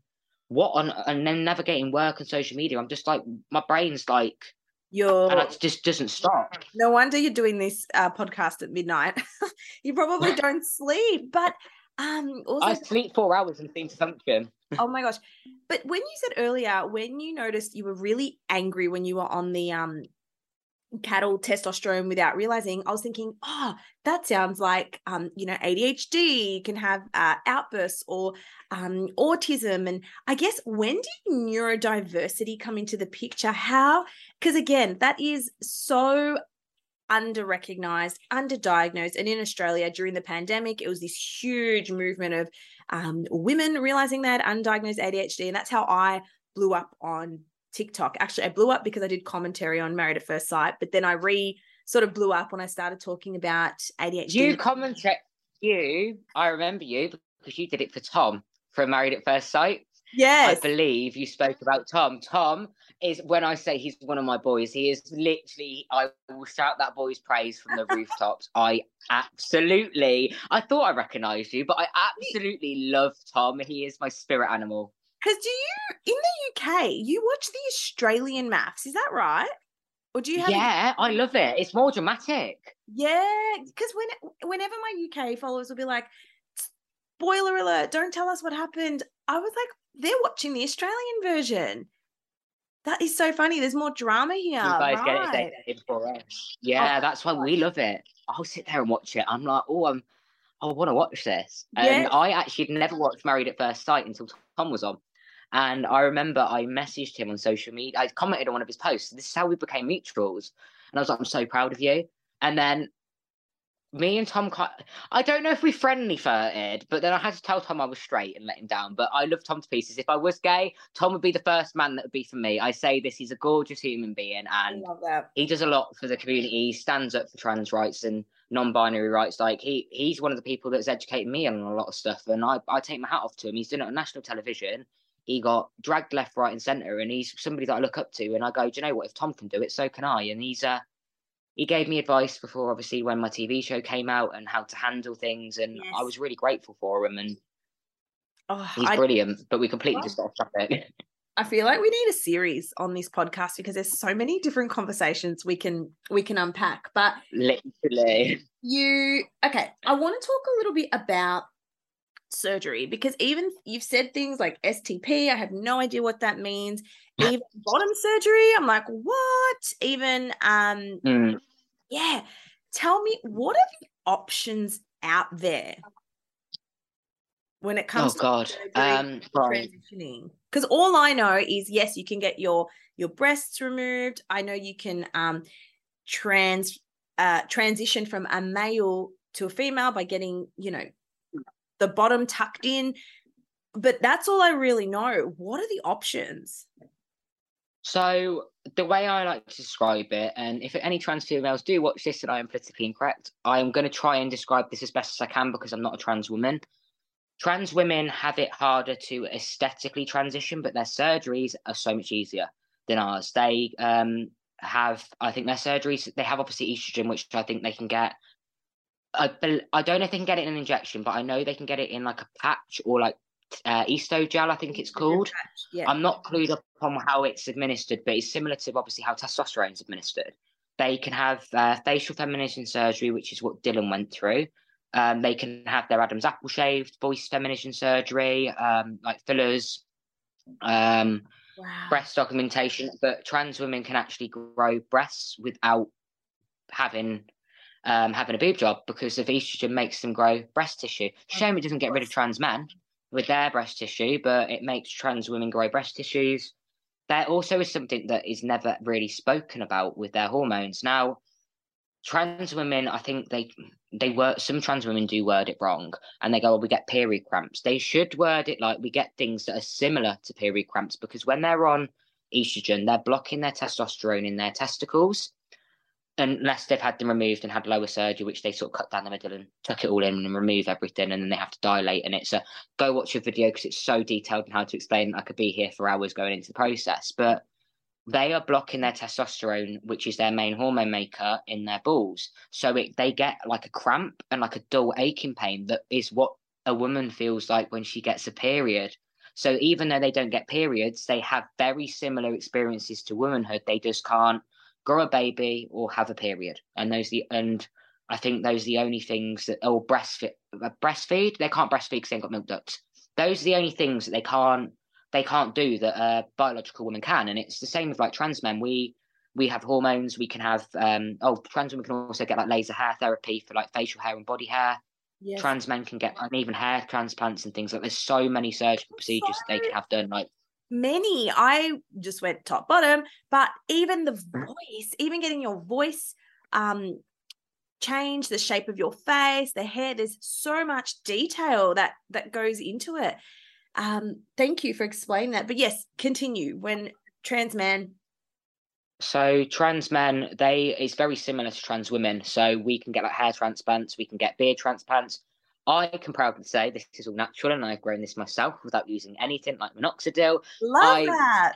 what on, and then navigating work and social media. I'm just like, my brain's like, you're and it just doesn't stop. No wonder you're doing this uh, podcast at midnight. you probably don't sleep, but um, also I sleep four hours and seem to function. oh my gosh! But when you said earlier, when you noticed you were really angry when you were on the um cattle testosterone without realizing i was thinking oh that sounds like um you know adhd can have uh, outbursts or um autism and i guess when did neurodiversity come into the picture how because again that is so under recognized, underdiagnosed. And in Australia during the pandemic, it was this huge movement of um, women realizing they had undiagnosed ADHD. And that's how I blew up on TikTok. Actually, I blew up because I did commentary on Married at First Sight, but then I re sort of blew up when I started talking about ADHD. You commentate, you, I remember you because you did it for Tom from Married at First Sight. Yes. I believe you spoke about Tom. Tom is when I say he's one of my boys, he is literally I will shout that boy's praise from the rooftops. I absolutely I thought I recognized you, but I absolutely love Tom. He is my spirit animal. Because do you in the UK, you watch the Australian MAFS? is that right? Or do you have Yeah, I love it. It's more dramatic. Yeah, because when whenever my UK followers will be like, spoiler alert, don't tell us what happened. I was like, they're watching the Australian version. That is so funny. There's more drama here. You guys right. get it before us. Yeah, Oh, that's why we love it. I'll sit there and watch it. I'm like, oh, I'm, I want to watch this. And Yeah. I actually never watched Married at First Sight until Tom was on. And I remember I messaged him on social media. I commented on one of his posts. This is how we became mutuals. And I was like, I'm so proud of you. And then me and Tom, I don't know if we friendly flirted, but then I had to tell Tom I was straight and let him down. But I love Tom to pieces. If I was gay, Tom would be the first man that would be for me. I say this, he's a gorgeous human being and he does a lot for the community. He stands up for trans rights and non-binary rights. Like he, he's one of the people that's educated me on a lot of stuff, and I, I take my hat off to him. He's done it on national television. He got dragged left, right, and centre, and he's somebody that I look up to. And I go, do you know what? If Tom can do it, so can I. And he's uh, he gave me advice before, obviously, when my TV show came out and how to handle things, and I was really grateful for him. And Oh, he's I, brilliant. But we completely just got off topic. I feel like we need a series on this podcast because there's so many different conversations we can we can unpack. But Literally. you okay i want to talk a little bit about surgery because even you've said things like stp i have no idea what that means. Even bottom surgery i'm like what? Even um Mm. yeah. Tell me what are the options out there when it comes Oh to God. Um, transitioning? Because all i know is yes you can get your your breasts removed. I know you can um trans uh transition from a male to a female by getting you know the bottom tucked in but that's all i really know what are the options So the way I like to describe it, and if any trans females do watch this and I am politically incorrect, I am going to try and describe this as best as I can because I'm not a trans woman. Trans women have it harder to aesthetically transition, but their surgeries are so much easier than ours. They um, have, I think, their surgeries. They have obviously estrogen, which I think they can get. I I don't know if they can get it in an injection, but I know they can get it in like a patch or like uh, Oestrogel. I think it's called. yeah I'm not clued up on how it's administered, but it's similar to obviously how testosterone is administered. They can have uh, facial feminization surgery, which is what Dylan went through. Um, they can have their Adam's apple shaved, voice feminization surgery, um, like fillers, um, wow. breast augmentation. But trans women can actually grow breasts without having um, having a boob job because of estrogen makes them grow breast tissue. Shame it doesn't get rid of trans men with their breast tissue, but it makes trans women grow breast tissues. There also is something that is never really spoken about with their hormones. Now, trans women, I think they they word some trans women do word it wrong, and they go, "Well, we get period cramps." They should word it like we get things that are similar to period cramps because when they're on estrogen, they're blocking their testosterone in their testicles, unless they've had them removed and had lower surgery, which they sort of cut down the middle and tuck it all in and remove everything, and then they have to dilate. And it's a go watch a video because it's so detailed and how to explain. I could be here for hours going into the process, but they are blocking their testosterone, which is their main hormone maker, in their balls. So it, they get like a cramp and like a dull aching pain that is what a woman feels like when she gets a period. So even though they don't get periods, they have very similar experiences to womanhood. They just can't grow a baby or have a period. And those the and I think those are the only things that or breastfeed breastfeed. They can't breastfeed because they ain't got milk ducts. Those are the only things that they can't they can't do that a biological woman can. And it's the same with like trans men. We we have hormones. We can have um oh trans women can also get like laser hair therapy for like facial hair and body hair. yes. Trans men can get uneven hair transplants and things like. There's so many surgical procedures that they can have done. Like many i just went top bottom but even the voice even getting your voice um, change the shape of your face, the hair. There's so much detail that that goes into it. Um, thank you for explaining that. But yes, continue. When trans men so trans men, they is very similar to trans women. So we can get like hair transplants, we can get beard transplants. I can proudly say this is all natural, and I've grown this myself without using anything like minoxidil. Love I, that.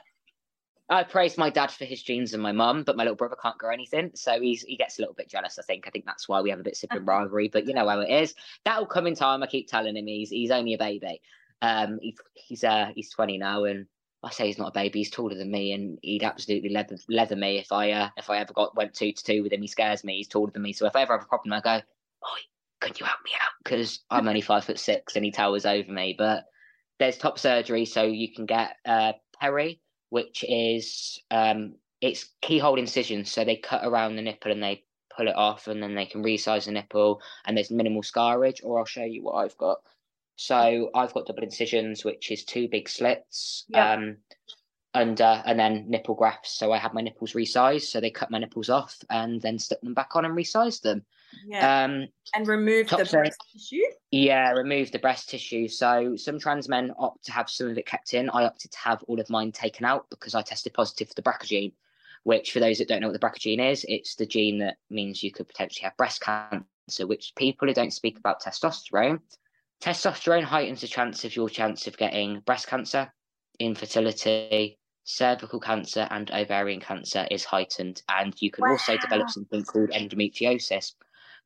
I praise my dad for his genes and my mum, but my little brother can't grow anything, so he's he gets a little bit jealous. I think. I think that's why we have a bit of rivalry. But you know how it is. That'll come in time. I keep telling him he's he's only a baby. Um, he's he's uh he's twenty now, and I say he's not a baby. He's taller than me, and he'd absolutely leather, leather me if I uh, if I ever got went two to two with him. He scares me. He's taller than me, so if I ever have a problem, I go, "Oi, can you help me out?" Because I'm only five foot six, and he towers over me. But there's top surgery, so you can get uh, peri, which is um, it's keyhole incisions. So they cut around the nipple and they pull it off, and then they can resize the nipple, and there's minimal scarage. Or I'll show you what I've got. So I've got double incisions, which is two big slits. Yeah. Um, under and then nipple grafts. So I had my nipples resized. So they cut my nipples off and then stuck them back on and resized them. Yeah. Um, and remove the breast tissue. yeah, remove the breast tissue. So some trans men opt to have some of it kept in. I opted to have all of mine taken out because I tested positive for the BRCA gene, which for those that don't know what the BRCA gene is, it's the gene that means you could potentially have breast cancer, which people who don't speak about testosterone, testosterone heightens the chance of your chance of getting breast cancer, infertility, cervical cancer, and ovarian cancer is heightened. And you can also develop something called endometriosis.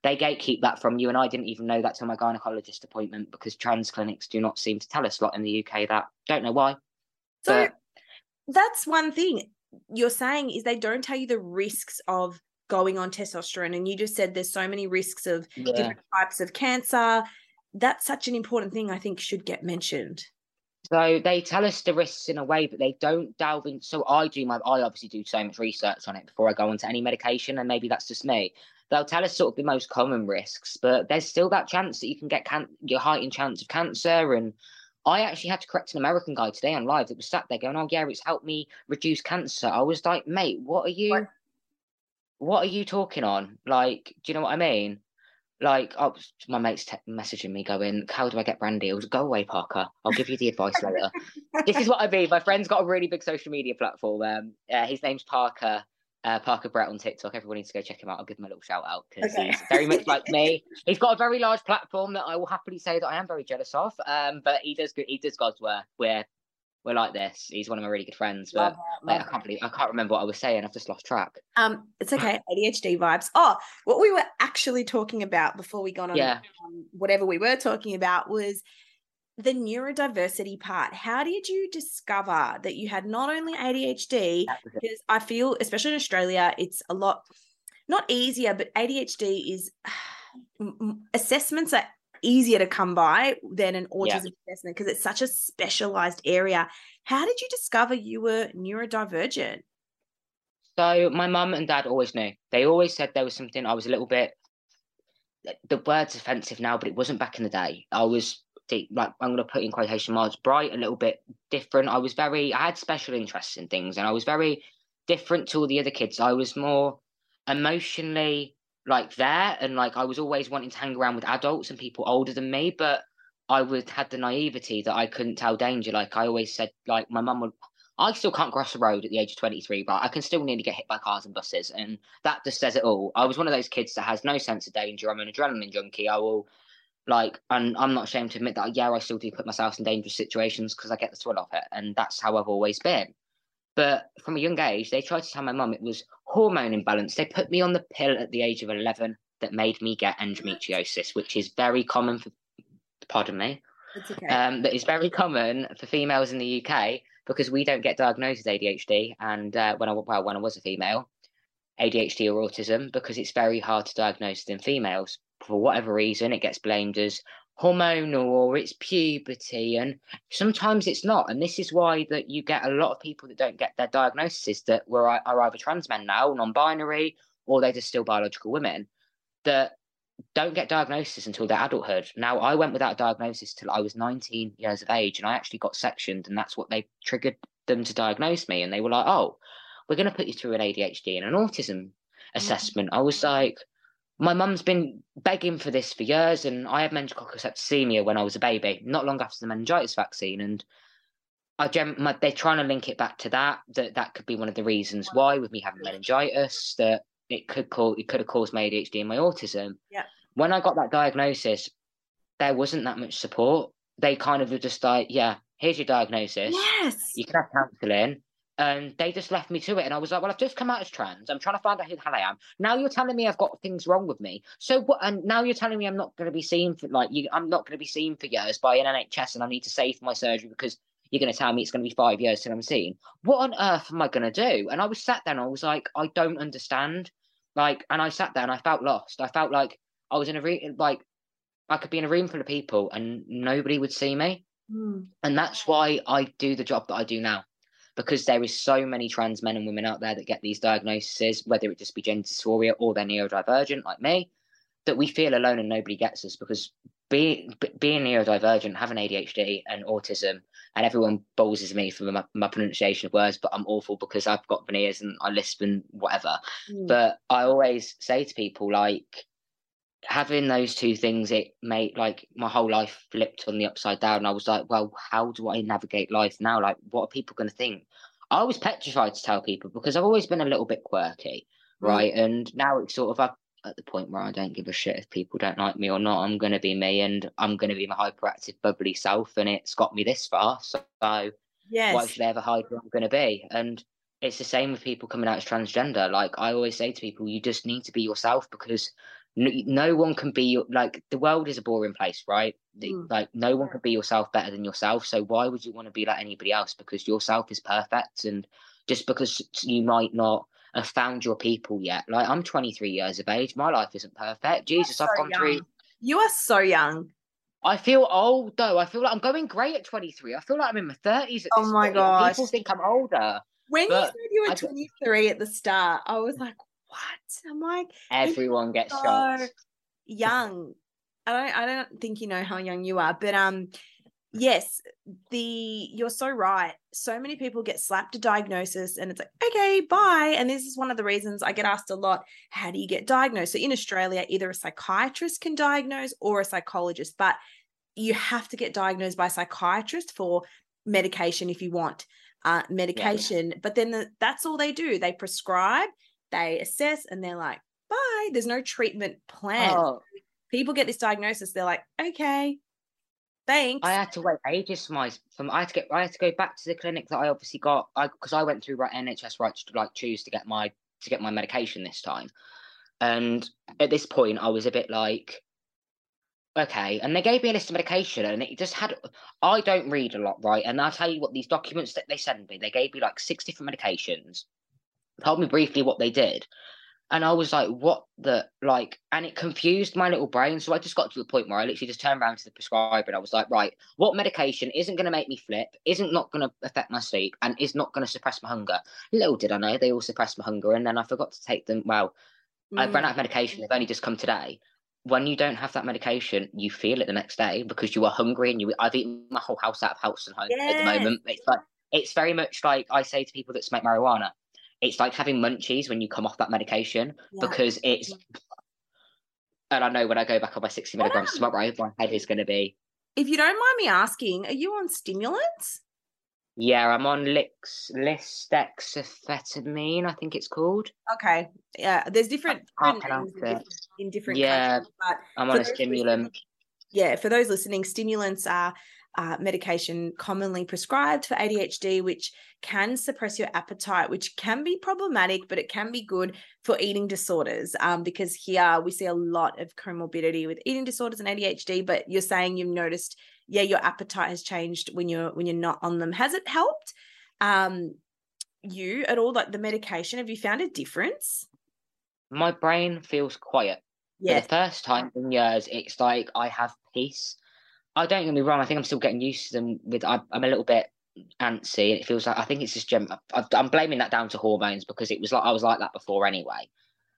They gatekeep that from you, and I didn't even know that till my gynecologist appointment because trans clinics do not seem to tell us a lot in the UK that. Don't know why. So But- that's one thing you're saying is they don't tell you the risks of going on testosterone. And you just said there's so many risks of Yeah. different types of cancer. That's such an important thing I think should get mentioned. So they tell us the risks in a way, but they don't delve in. So I do my, I obviously do so much research on it before I go onto any medication, and maybe that's just me. They'll tell us sort of the most common risks, but there's still that chance that you can get can- your heightened chance of cancer. And I actually had to correct an American guy today on live that was sat there going, "Oh yeah, it's helped me reduce cancer." I was like, "Mate, what are you? What? What are you talking on? Like, do you know what I mean?" Like, oh, my mate's te- messaging me going, "How do I get brandy?" I was, "Go away, Parker. I'll give you the advice later." this is what I mean. My friend's got a really big social media platform. Um, uh, his name's Parker. Uh, Parker Brett on TikTok. Everyone needs to go check him out. I'll give him a little shout out because Okay. he's very much like me. He's got a very large platform that I will happily say that I am very jealous of. Um, but he does good. He does God's work. We're we're like this. He's one of my really good friends. Love But that, mate, love I can't believe I can't remember what I was saying. I've just lost track. Um, it's okay, ADHD vibes. Oh, what we were actually talking about before we got on Yeah. um, whatever we were talking about was the neurodiversity part. How did you discover that you had not only ADHD, That was it. because I feel, especially in Australia, it's a lot not easier, but ADHD is assessments are easier to come by than an Yeah. autism assessment because it's such a specialized area. How did you discover you were neurodivergent? So my mum and dad always knew. They always said there was something I was a little bit. The word's offensive now, but it wasn't back in the day. I was deep, like I'm going to put in quotation marks, bright, a little bit different. I was very. I had special interests in things, and I was very different to all the other kids. I was more emotionally like there, and like I was always wanting to hang around with adults and people older than me, but I would had the naivety that I couldn't tell danger. Like I always said, like my mum would. I still can't cross the road at the age of 23, but I can still nearly get hit by cars and buses. And that just says it all. I was one of those kids that has no sense of danger. I'm an adrenaline junkie. I will, like, and I'm not ashamed to admit that, yeah, I still do put myself in dangerous situations because I get the thrill of it. And that's how I've always been. But from a young age, they tried to tell my mum it was hormone imbalance. They put me on the pill at the age of 11 that made me get endometriosis, which is very common for, pardon me, It's okay. um, that is very common for females in the UK because we don't get diagnosed with ADHD. And uh, when I well, when I was a female, ADHD or autism, because it's very hard to diagnose it in females for whatever reason, it gets blamed as hormonal or it's puberty, and sometimes it's not. And this is why that you get a lot of people that don't get their diagnoses that were are either trans men now, non-binary, or they're just still biological women that don't get diagnosis until their adulthood. Now, I went without a diagnosis till I was 19 years of age, and I actually got sectioned, and that's what they triggered them to diagnose me. And they were like, "Oh, we're going to put you through an ADHD and an autism mm. assessment. I was like, my mum's been begging for this for years, and I had meningococcus septicemia when I was a baby, not long after the meningitis vaccine, and I gem- my, they're trying to link it back to that. That that could be one of the reasons why, with me having meningitis, that it could cause it could have caused my ADHD and my autism. Yeah. When I got that diagnosis, there wasn't that much support. They kind of were just like, "Yeah, here's your diagnosis. Yes. You can have counselling." And they just left me to it. And I was like, well, I've just come out as trans. I'm trying to find out who the hell I am. Now you're telling me I've got things wrong with me. So what? And now you're telling me I'm not going to be seen for like you. I'm not going to be seen for years by an NHS, and I need to save my surgery because you're going to tell me it's going to be five years till I'm seen. What on earth am I going to do? And I was sat there and I was like, I don't understand. Like, and I sat there and I felt lost. I felt like I was in a room, like I could be in a room full of people and nobody would see me. Mm. And that's why I do the job that I do now because there is so many trans men and women out there that get these diagnoses, whether it just be gender dysphoria or they're neurodivergent like me, that we feel alone and nobody gets us because being being neurodivergent, having ADHD and autism, and everyone bowls me for my, my, pronunciation of words, but I'm awful because I've got veneers and I lisp and whatever. Mm. But I always say to people like having those two things, it made like my whole life flipped on the upside down. I was like, well, how do I navigate life now? Like, what are people going to think? I was petrified to tell people because I've always been a little bit quirky, mm. right? And now it's sort of at the point where I don't give a shit if people don't like me or not. I'm going to be me and I'm going to be my hyperactive, bubbly self. And it's got me this far. So yes. why should I ever hide who I'm going to be? And it's the same with people coming out as transgender. Like I always say to people, you just need to be yourself because no, no one can be like the world is a boring place, right? Mm. Like no one can be yourself better than yourself. So why would you want to be like anybody else? Because yourself is perfect, and just because you might not have found your people yet. Like I'm 23 years of age, my life isn't perfect. Jesus, I've gone young. through. You are so young. I feel old though. I feel like I'm going great at 23. I feel like I'm in my 30s. oh my god! People think I'm older. When you said you were 23 at the start, I was like, what? I'm like, everyone gets so shocked. Young. I don't I don't think you know how young you are, but um yes, the you're so right. So many people get slapped a diagnosis and it's like, okay, bye. And this is one of the reasons I get asked a lot, how do you get diagnosed? So in Australia, either a psychiatrist can diagnose or a psychologist, but you have to get diagnosed by a psychiatrist for medication if you want uh, medication. Yeah. But then the, that's all they do. They prescribe they assess and they're like, bye. There's no treatment plan. Oh. People get this diagnosis, they're like, okay, thanks. I had to wait ages for my from I had to get I had to go back to the clinic that I obviously got I because I went through right NHS right to like choose to get my to get my medication this time. And at this point I was a bit like okay and they gave me a list of medication and it just had i don't read a lot right and i'll tell you what these documents that they sent me they gave me like six different medications told me briefly what they did. And I was like, what the like, and it confused my little brain. So I just got to the point where I literally just turned around to the prescriber and I was like, right, what medication isn't going to make me flip, isn't not going to affect my sleep, and is not going to suppress my hunger? Little did I know they all suppress my hunger. And then I forgot to take them. Well, mm. I've run out of medication. They've only just come today. When you don't have that medication, you feel it the next day because you are hungry and you. I've eaten my whole house out of house and home yes. at the moment. It's like it's very much like I say to people that smoke marijuana it's like having munchies when you come off that medication yeah. because it's and I know when I go back on my 60 milligrams yeah. tomorrow, my head is going to be. If you don't mind me asking, are you on stimulants? Yeah, I'm on Lix, lisdexamfetamine, I think it's called. Okay. Yeah, there's different, different in, in different Yeah, countries, but I'm on a stimulant. Yeah, for those listening, stimulants are uh, medication commonly prescribed for ADHD, which can suppress your appetite, which can be problematic, but it can be good for eating disorders. Um, because here we see a lot of comorbidity with eating disorders and ADHD. But you're saying you've noticed, yeah, your appetite has changed when you're when you're not on them. Has it helped um, you at all? Like the medication, have you found a difference? My brain feels quiet. Yeah. For the first time in years, it's like I have peace. I don't get me wrong. I think I'm still getting used to them. With I, am a little bit antsy. And it feels like I think it's just gem. I'm blaming that down to hormones because it was like I was like that before anyway.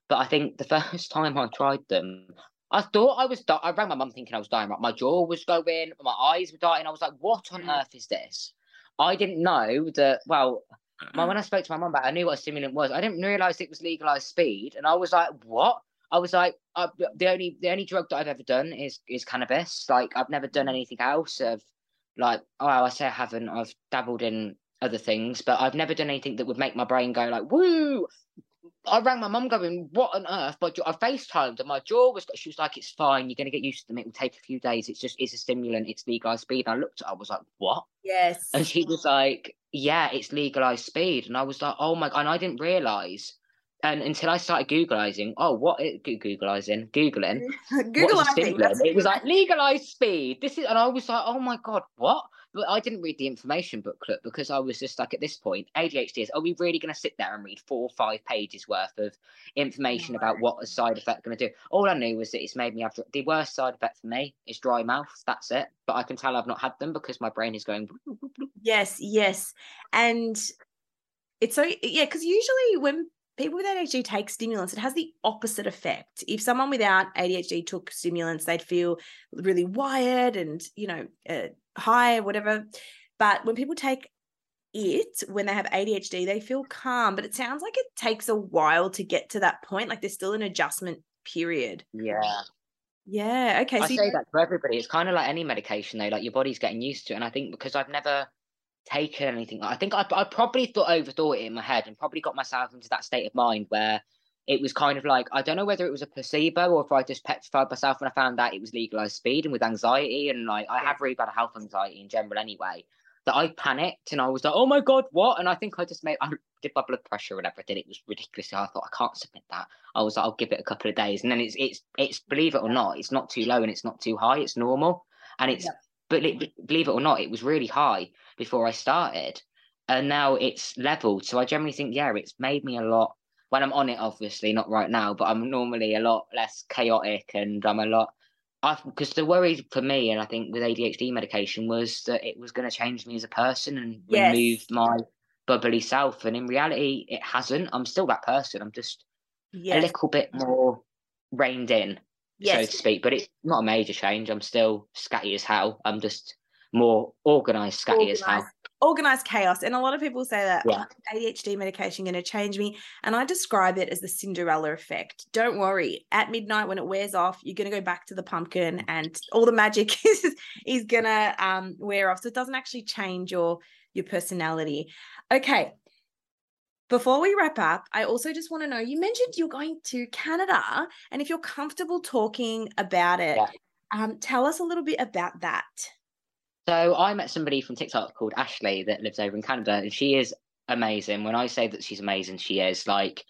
But I think the first time I tried them, I thought I was. Di- I rang my mum thinking I was dying. Right, my jaw was going, my eyes were dying. I was like, "What on mm. earth is this?" I didn't know that. Well, my, when I spoke to my mum about it, I knew what a stimulant was. I didn't realize it was legalized speed. And I was like, what? I was like, uh, the only the only drug that I've ever done is is cannabis. Like I've never done anything else. Of like, oh, I say I haven't. I've dabbled in other things, but I've never done anything that would make my brain go like, woo. I rang my mum going, what on earth? But I FaceTimed and my jaw was, she was like, it's fine. You're going to get used to them. It will take a few days. It's just, it's a stimulant. It's legalized speed. And I looked at her, I was like, what? Yes. And she was like, yeah, it's legalized speed. And I was like, oh my God. And I didn't realize and until I started Googleizing, oh, what is Googleizing? Googling. Googleizing. It was like legalized speed. This is, and I was like, oh my God, what? But I didn't read the information booklet because I was just like, at this point, ADHD is, are we really going to sit there and read four or five pages worth of information no. about what a side effect going to do? All I knew was that it's made me have the worst side effect for me is dry mouth. That's it. But I can tell I've not had them because my brain is going. Yes, yes. And it's so, yeah, because usually when people with ADHD take stimulants, it has the opposite effect. If someone without ADHD took stimulants, they'd feel really wired and, you know, uh, high, whatever. But when people take it, when they have ADHD, they feel calm. But it sounds like it takes a while to get to that point. Like there's still an adjustment period. Yeah. Yeah. Okay. I so say you... that for everybody. It's kind of like any medication, though. Like your body's getting used to it. And I think because I've never taken anything. I think I, I probably thought overthought it in my head and probably got myself into that state of mind where it was kind of like I don't know whether it was a placebo or if I just petrified myself when I found out it was legalized speed and with anxiety and like I have really bad health anxiety in general anyway. That I panicked and I was like, oh my god, what? And I think I just made I did my blood pressure whatever I did. It was ridiculous. I thought I can't submit that. I was like, I'll give it a couple of days, and then it's it's it's believe it or not, it's not too low and it's not too high. It's normal, and it's yeah. But believe it or not, it was really high before I started. And now it's leveled. So I generally think, yeah, it's made me a lot when I'm on it, obviously, not right now, but I'm normally a lot less chaotic and I'm a lot because the worry for me and I think with ADHD medication was that it was going to change me as a person and yes. remove my bubbly self. And in reality, it hasn't. I'm still that person. I'm just yes. a little bit more reined in, yes. so to speak. But it's not a major change. I'm still scatty as hell. I'm just more organized scatty as hell organized chaos and a lot of people say that yeah. adhd medication going to change me and i describe it as the cinderella effect don't worry at midnight when it wears off you're going to go back to the pumpkin and all the magic is is going to um, wear off so it doesn't actually change your your personality okay before we wrap up, I also just want to know you mentioned you're going to Canada, and if you're comfortable talking about it, yeah. um, tell us a little bit about that. So I met somebody from TikTok called Ashley that lives over in Canada, and she is amazing. When I say that she's amazing, she is like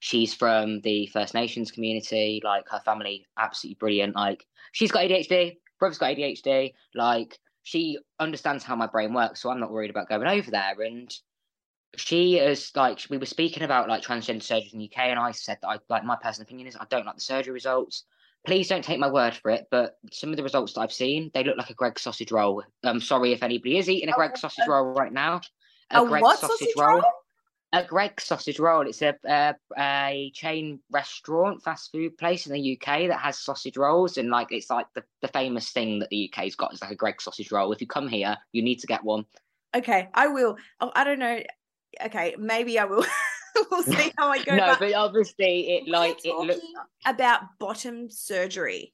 she's from the First Nations community. Like her family, absolutely brilliant. Like she's got ADHD, brother's got ADHD. Like she understands how my brain works, so I'm not worried about going over there. And she is like we were speaking about like transgender surgery in the UK, and I said that I like my personal opinion is I don't like the surgery results please don't take my word for it, but some of the results that I've seen, they look like a Greggs sausage roll. I'm sorry if anybody is eating a Greggs oh, sausage uh, roll right now. A, a Greggs sausage, sausage roll? roll? A Greggs sausage roll. It's a, a, a chain restaurant, fast food place in the UK that has sausage rolls, and like it's like the, the famous thing that the UK's got is like a Greggs sausage roll. If you come here, you need to get one. Okay, I will. Oh, I don't know. Okay, maybe I will. we'll see how I go. no, but, but obviously it like it looks about bottom surgery,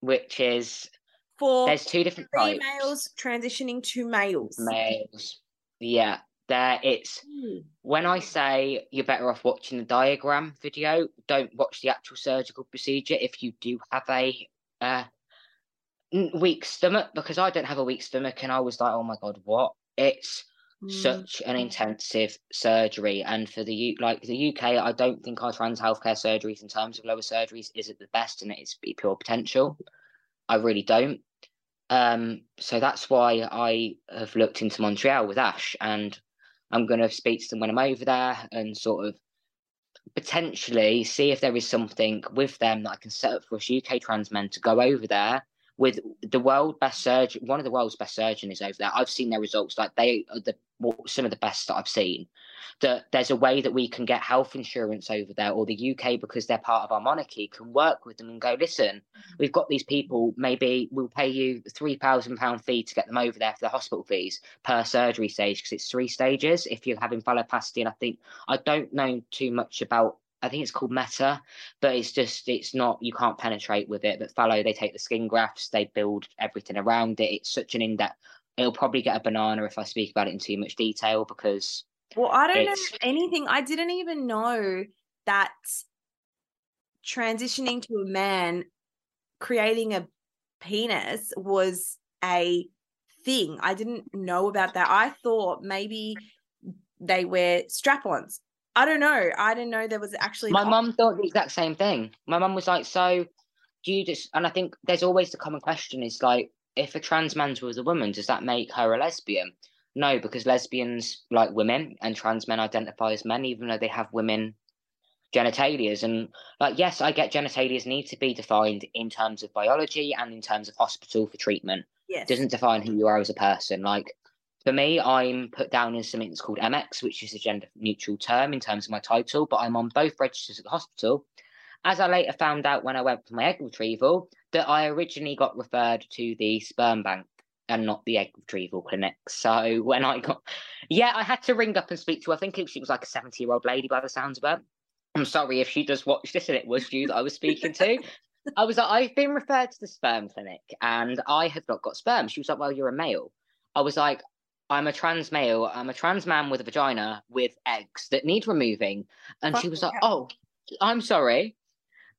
which is for there's two different females transitioning to males. Males, yeah. There, it's hmm. when I say you're better off watching the diagram video. Don't watch the actual surgical procedure if you do have a uh, weak stomach, because I don't have a weak stomach, and I was like, oh my god, what? It's Mm. such an intensive surgery. And for the like the UK, I don't think our trans healthcare surgeries in terms of lower surgeries is at the best and it's pure potential. I really don't. Um, so that's why I have looked into Montreal with Ash, and I'm going to speak to them when I'm over there and sort of potentially see if there is something with them that I can set up for us UK trans men to go over there with the world best surgeon, one of the world's best surgeons over there. I've seen their results; like they are the some of the best that I've seen. that there's a way that we can get health insurance over there, or the UK, because they're part of our monarchy, can work with them and go, listen, mm-hmm. we've got these people, maybe we'll pay you £3,000 fee to get them over there for the hospital fees per surgery stage, because it's three stages if you're having phalloplasty. And I think, I don't know too much about I think it's called Meta, but it's just it's not you can't penetrate with it. But Phallo, they take the skin grafts, they build everything around it. It's such an in depth. It'll probably get a banana if I speak about it in too much detail because. Well, I don't know anything. I didn't even know that transitioning to a man, creating a penis was a thing. I didn't know about that. I thought maybe they wear strap-ons I don't know. I didn't know there was actually. My mum thought the exact same thing. My mum was like, "So, do you just?" And I think there's always the common question: is like, if a trans man was a woman, does that make her a lesbian? No, because lesbians like women and trans men identify as men, even though they have women genitalias. And like, yes, I get genitalias need to be defined in terms of biology and in terms of hospital for treatment. Yes. It doesn't define who you are as a person. Like for me, I'm put down in something that's called MX, which is a gender neutral term in terms of my title, but I'm on both registers at the hospital. As I later found out when I went for my egg retrieval, that I originally got referred to the sperm bank and not the egg retrieval clinic. So when I got, yeah, I had to ring up and speak to. Her. I think she was like a seventy-year-old lady by the sounds of it. I'm sorry if she does watch this and it was you that I was speaking to. I was like, I've been referred to the sperm clinic and I have not got sperm. She was like, Well, you're a male. I was like, I'm a trans male. I'm a trans man with a vagina with eggs that need removing. And she was like, Oh, I'm sorry.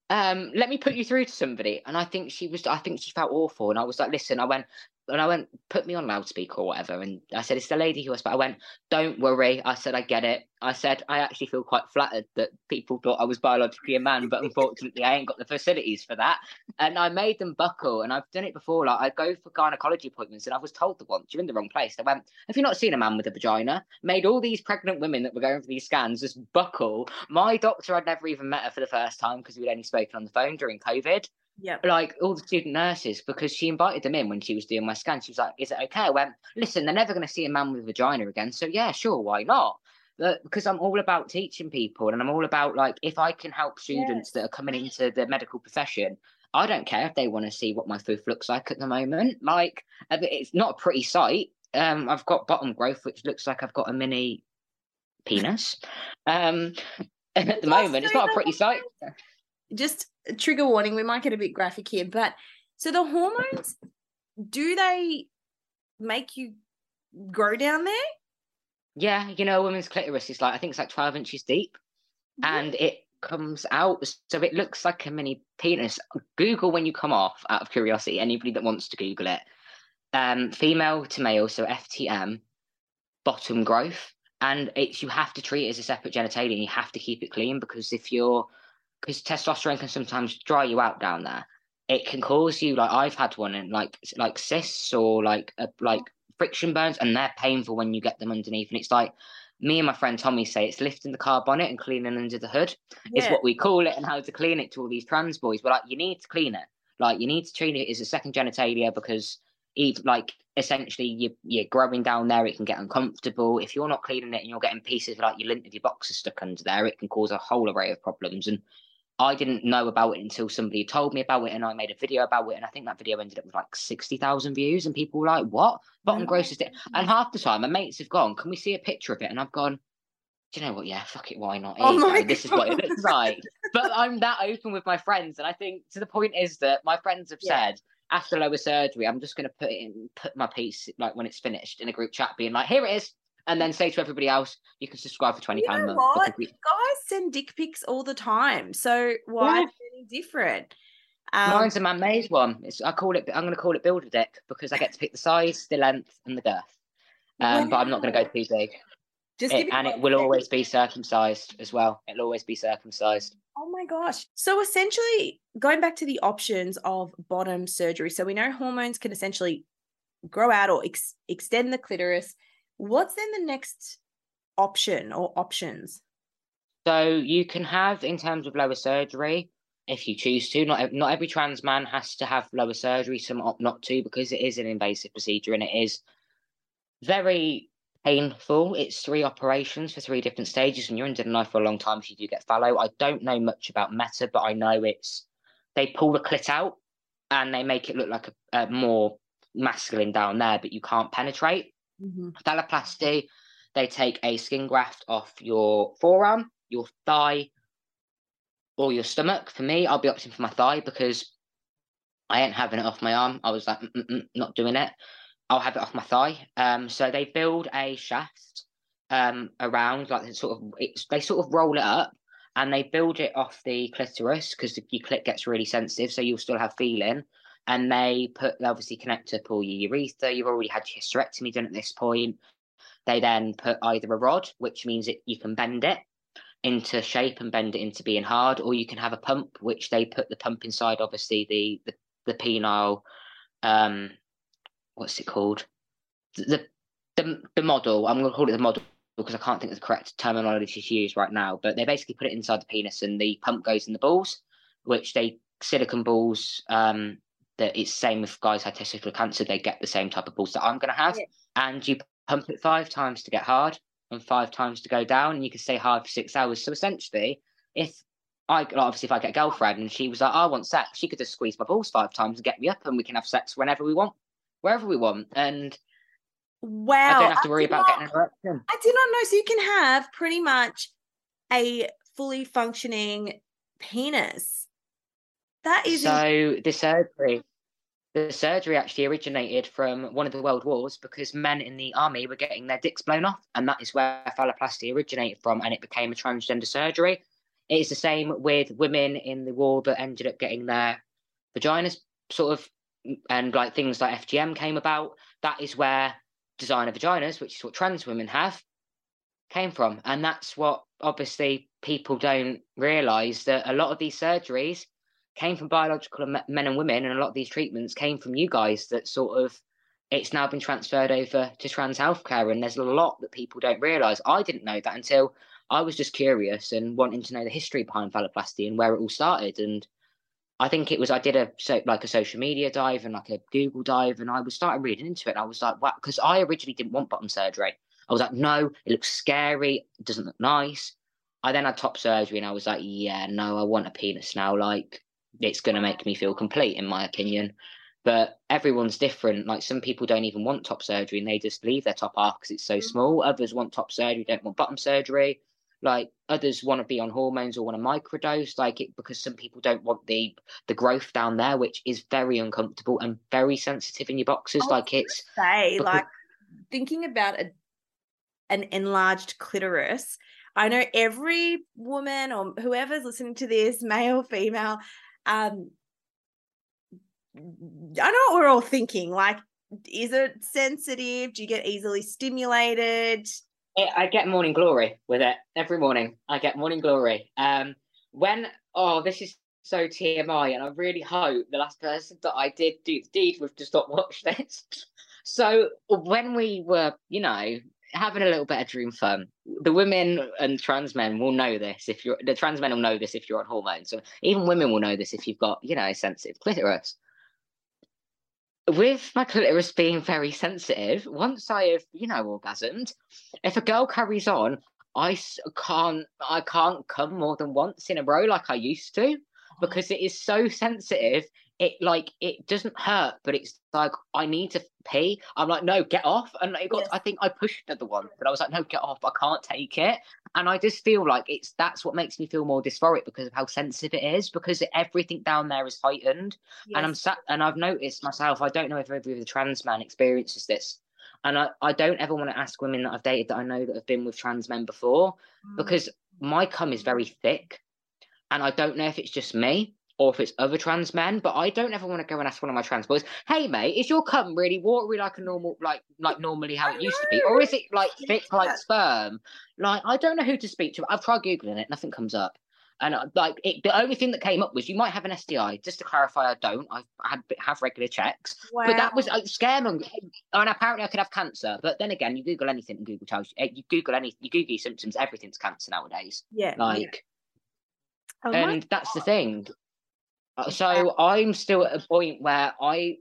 Um, let me put you through to somebody. And I think she was, I think she felt awful. And I was like, Listen, I went, and I went, put me on loudspeaker or whatever. And I said, it's the lady who was, but I went, don't worry. I said, I get it. I said, I actually feel quite flattered that people thought I was biologically a man, but unfortunately, I ain't got the facilities for that. And I made them buckle. And I've done it before. Like, I go for gynecology appointments, and I was told the once, you're in the wrong place. I went, have you not seen a man with a vagina? Made all these pregnant women that were going for these scans just buckle. My doctor, I'd never even met her for the first time because we'd only spoken on the phone during COVID yeah, like all the student nurses because she invited them in when she was doing my scan. She was like, "Is it okay?" I went, "Listen, they're never going to see a man with a vagina again, so yeah, sure, why not?" But because I'm all about teaching people, and I'm all about like if I can help students yes. that are coming into the medical profession, I don't care if they want to see what my foof looks like at the moment. Like it's not a pretty sight. Um, I've got bottom growth, which looks like I've got a mini penis. Um, at the moment, it's not a pretty sight just trigger warning, we might get a bit graphic here, but so the hormones, do they make you grow down there? Yeah, you know, a woman's clitoris is like I think it's like twelve inches deep, yeah. and it comes out so it looks like a mini penis. Google when you come off out of curiosity. Anybody that wants to Google it, um, female to male, so FTM, bottom growth, and it's you have to treat it as a separate genitalia. And you have to keep it clean because if you're because testosterone can sometimes dry you out down there. It can cause you like I've had one and like like cysts or like uh, like friction burns, and they're painful when you get them underneath. And it's like me and my friend Tommy say it's lifting the car bonnet and cleaning under the hood yeah. is what we call it, and how to clean it to all these trans boys. But like you need to clean it, like you need to treat it as a second genitalia because even like essentially you, you're growing down there, it can get uncomfortable. If you're not cleaning it and you're getting pieces like your lint of your boxes stuck under there, it can cause a whole array of problems. And I didn't know about it until somebody told me about it, and I made a video about it. And I think that video ended up with like sixty thousand views, and people were like, "What? Bottom mm-hmm. grossest?" And half the time, my mates have gone, "Can we see a picture of it?" And I've gone, "Do you know what? Yeah, fuck it, why not? Oh this is what it looks like." but I'm that open with my friends, and I think to the point is that my friends have yeah. said after lower surgery, I'm just going to put it in, put my piece like when it's finished in a group chat, being like, "Here it is." And then say to everybody else, you can subscribe for twenty pounds. You know what? Guys send dick pics all the time, so why yeah. any different? Um, Mine's a man-made one. It's, I call it. I'm going to call it build a dick because I get to pick the size, the length, and the girth. Um, wow. But I'm not going to go too big. Just it, and it will always be circumcised as well. It'll always be circumcised. Oh my gosh. So essentially, going back to the options of bottom surgery. So we know hormones can essentially grow out or ex- extend the clitoris What's then the next option or options? So you can have in terms of lower surgery if you choose to. Not not every trans man has to have lower surgery. Some opt not to because it is an invasive procedure and it is very painful. It's three operations for three different stages, and you're in denial for a long time if you do get phallo. I don't know much about meta, but I know it's they pull the clit out and they make it look like a, a more masculine down there, but you can't penetrate. Mm-hmm. Phalloplasty, they take a skin graft off your forearm, your thigh, or your stomach. For me, I'll be opting for my thigh because I ain't having it off my arm. I was like, not doing it. I'll have it off my thigh. Um, so they build a shaft um around like sort of they sort of roll it up and they build it off the clitoris because your clit gets really sensitive, so you'll still have feeling. And they put they obviously connect up all your urethra. You've already had your hysterectomy done at this point. They then put either a rod, which means that you can bend it into shape and bend it into being hard, or you can have a pump, which they put the pump inside, obviously the the, the penile, um, what's it called? The the the model. I'm going to call it the model because I can't think of the correct terminology to use right now. But they basically put it inside the penis, and the pump goes in the balls, which they silicon balls. Um, that it's same with guys had testicular cancer. They get the same type of balls that I'm going to have, yeah. and you pump it five times to get hard and five times to go down, and you can stay hard for six hours. So essentially, if I obviously if I get a girlfriend and she was like, oh, I want sex, she could just squeeze my balls five times and get me up, and we can have sex whenever we want, wherever we want, and Wow. I don't have to worry about not, getting an erection. I did not know. So you can have pretty much a fully functioning penis. That is so the surgery. The surgery actually originated from one of the world wars because men in the army were getting their dicks blown off, and that is where phalloplasty originated from, and it became a transgender surgery. It is the same with women in the war that ended up getting their vaginas sort of, and like things like FGM came about. That is where designer vaginas, which is what trans women have, came from. And that's what obviously people don't realize that a lot of these surgeries came from biological men and women, and a lot of these treatments came from you guys that sort of it's now been transferred over to trans healthcare. And there's a lot that people don't realize. I didn't know that until I was just curious and wanting to know the history behind phalloplasty and where it all started. And I think it was I did a so like a social media dive and like a Google dive, and I was starting reading into it. I was like, wow, because I originally didn't want bottom surgery. I was like, no, it looks scary, it doesn't look nice. I then had top surgery, and I was like, yeah, no, I want a penis now. Like, it's gonna make me feel complete, in my opinion. But everyone's different. Like some people don't even want top surgery, and they just leave their top half because it's so mm. small. Others want top surgery, don't want bottom surgery like others want to be on hormones or want to microdose like it because some people don't want the the growth down there which is very uncomfortable and very sensitive in your boxes like it's say because... like thinking about a an enlarged clitoris i know every woman or whoever's listening to this male female um i know what we're all thinking like is it sensitive do you get easily stimulated I get morning glory with it every morning. I get morning glory. Um, when oh, this is so TMI, and I really hope the last person that I did do the deed with to stop watch this. so when we were, you know, having a little bit of dream fun, the women and trans men will know this. If you're the trans men will know this if you're on hormones. So even women will know this if you've got, you know, a sensitive clitoris with my clitoris being very sensitive, once I have, you know, orgasmed, if a girl carries on, I can't, I can't come more than once in a row like I used to oh. because it is so sensitive it like it doesn't hurt, but it's like I need to pee. I'm like, no, get off. And it got, yes. I think I pushed at the one, but I was like, no, get off. I can't take it. And I just feel like it's that's what makes me feel more dysphoric because of how sensitive it is, because everything down there is heightened. Yes. And I'm sat and I've noticed myself, I don't know if every other trans man experiences this. And I, I don't ever want to ask women that I've dated that I know that have been with trans men before, mm. because my cum is very thick. And I don't know if it's just me or if it's other trans men. But I don't ever want to go and ask one of my trans boys, "Hey, mate, is your cum really watery like a normal, like like normally how it used to be, or is it like thick like sperm?" Like I don't know who to speak to. I've tried googling it, nothing comes up. And uh, like it, the only thing that came up was you might have an STI. Just to clarify, I don't. I had have regular checks, wow. but that was uh, scam. And apparently, I could have cancer. But then again, you Google anything, and Google tells you. Eh, you Google any, you Google symptoms, everything's cancer nowadays. Yeah, like, yeah. and that's the thing. Uh, so I'm still at a point where I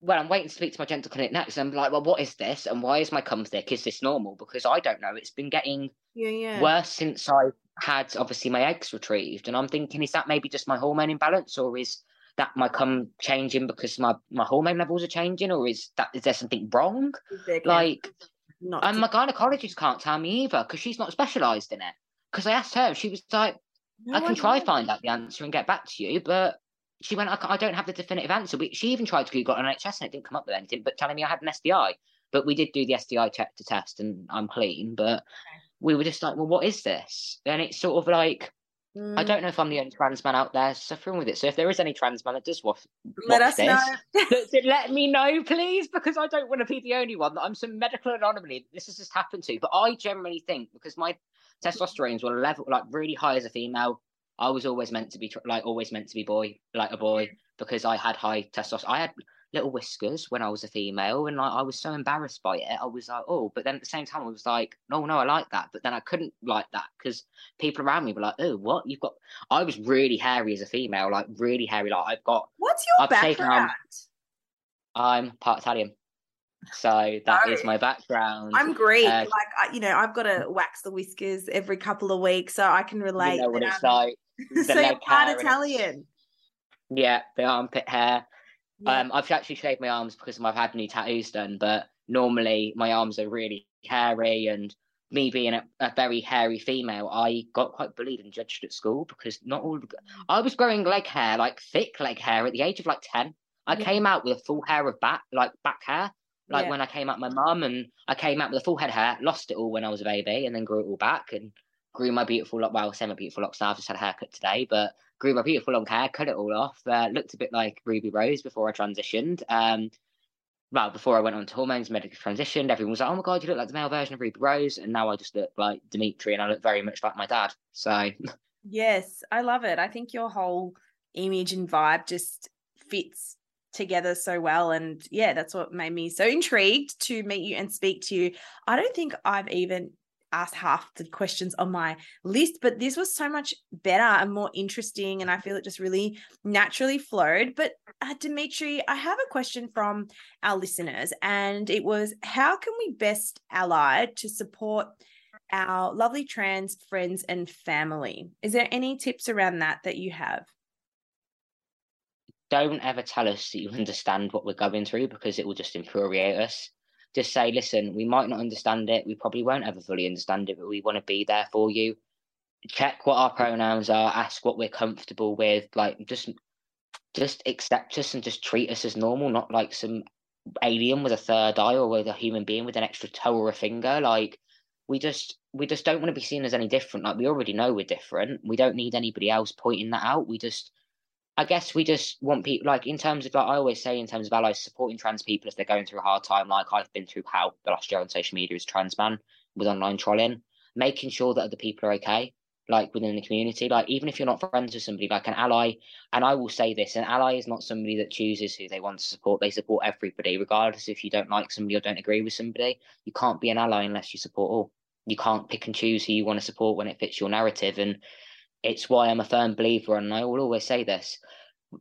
well, I'm waiting to speak to my dental clinic next. And I'm like, well, what is this? And why is my cum thick? Is this normal? Because I don't know. It's been getting Yeah, yeah. worse since I had obviously my eggs retrieved. And I'm thinking, is that maybe just my hormone imbalance, or is that my cum changing because my my hormone levels are changing, or is that is there something wrong? Is there cancer? Like, not and to- my gynecologist can't tell me either because she's not specialised in it. Because I asked her, she was like, No, I can try know. find out the answer and get back to you, but she went, I, I don't have the definitive answer. We, she even tried to Google NHS and it didn't come up with anything, but telling me I had an STI. But we did do the STI check to test and I'm clean. But we were just like, well, what is this? And it's sort of like, I Mm, don't know if I'm the only trans man out there suffering with it. So if there is any trans man that does watch, Let watch us this, know. let me know, please, because I don't want to be the only one that I'm some medical anomaly. This has just happened to. But I generally think because my testosterones were level like really high as a female, I was always meant to be like always meant to be boy, like a boy, because I had high testosterone. I had little whiskers when I was a female, and like I was so embarrassed by it. I was like, oh, but then at the same time, I was like, no, no, I like that. But then I couldn't like that because people around me were like, oh, what you've got? I was really hairy as a female, like really hairy. Like I've got What's your I've taken, um, background? I'm part Italian. So that is my background. I'm Greek. uh, like I, you know, I've got to wax the whiskers every couple of weeks, so I can relate. you know what it's like. so you're part Italian. Yeah, the armpit hair. Yeah. Um, I've actually shaved my arms because I've had new tattoos done, but normally my arms are really hairy and me being a, a very hairy female, I got quite bullied and judged at school because not all I was growing leg hair, like thick leg hair at the age of like 10. I Yeah. came out with a full hair of back, like back hair. Like Yeah. when I came out my mum and I came out with a full head of hair, lost it all when I was a baby and then grew it all back and grew my beautiful lock. Well, semi beautiful locks now. I've just had a haircut today, but grew my beautiful long hair, cut it all off. Uh, looked a bit like Ruby Rose before I transitioned. Um, well, before I went on to hormones, medically transitioned, everyone was like, "Oh my god, you look like the male version of Ruby Rose," and now I just look like Demitri, and I look very much like my dad. So Yes, I love it. I think your whole image and vibe just fits together so well. And yeah, that's what made me so intrigued to meet you and speak to you. I don't think I've even asked half the questions on my list, but this was so much better and more interesting. And I feel it just really naturally flowed. But uh, Demitri, I have a question from our listeners, and it was how can we best ally to support our lovely trans friends and family. Is there any tips around that that you have? Don't ever tell us that you understand what we're going through because it will just infuriate us. Just say, listen, we might not understand it. We probably won't ever fully understand it, but we want to be there for you. Check what our pronouns are. Ask what we're comfortable with. Like, just, just accept us and just treat us as normal, not like some alien with a third eye or with a human being with an extra toe or a finger. Like, we just, we just don't want to be seen as any different. Like, we already know we're different. We don't need anybody else pointing that out. We just I guess we just want people like in terms of like I always say in terms of allies supporting trans people as they're going through a hard time, like I've been through how the last year on social media a trans man with online trolling, making sure that other people are okay, like within the community. Like even if you're not friends with somebody, like an ally, and I will say this, an ally is not somebody that chooses who they want to support. They support everybody, regardless if you don't like somebody or don't agree with somebody. You can't be an ally unless you support all. You can't pick and choose who you want to support when it fits your narrative. And it's why I'm a firm believer, and I will always say this: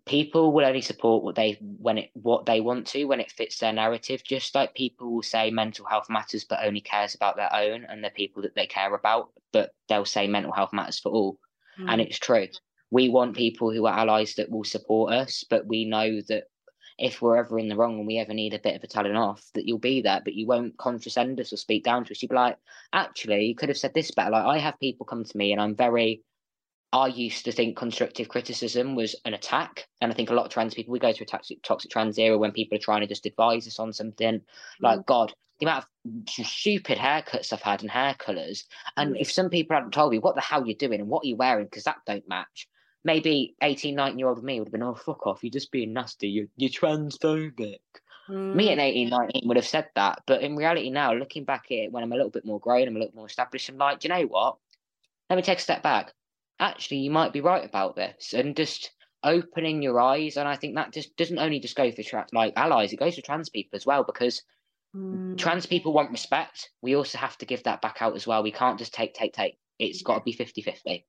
people will only support what they when it what they want to when it fits their narrative. Just like people will say mental health matters, but only cares about their own and the people that they care about, but they'll say mental health matters for all, hmm. and it's true. We want people who are allies that will support us, but we know that if we're ever in the wrong and we ever need a bit of a telling off, that you'll be there, but you won't condescend us or speak down to us. You'd be like, actually, you could have said this better. Like I have people come to me and I'm very I used to think constructive criticism was an attack. And I think a lot of trans people, we go to a toxic, toxic trans era when people are trying to just advise us on something. Like, God, the amount of stupid haircuts I've had and hair colours. And if some people hadn't told me, what the hell you're doing and what you're you wearing, because that don't match, maybe 18, 19 year old me would have been, oh, fuck off, you're just being nasty, you're, you're transphobic. Mm. Me at 18, 19 would have said that. But in reality now, looking back at it when I'm a little bit more grown, I'm a little more established, I'm like, do you know what? Let me take a step back. Actually, you might be right about this. And just opening your eyes. And I think that just doesn't only just go for tra- like allies, it goes for trans people as well, because Mm. trans people want respect. We also have to give that back out as well. We can't just take, take, take. It's got to be 50 50.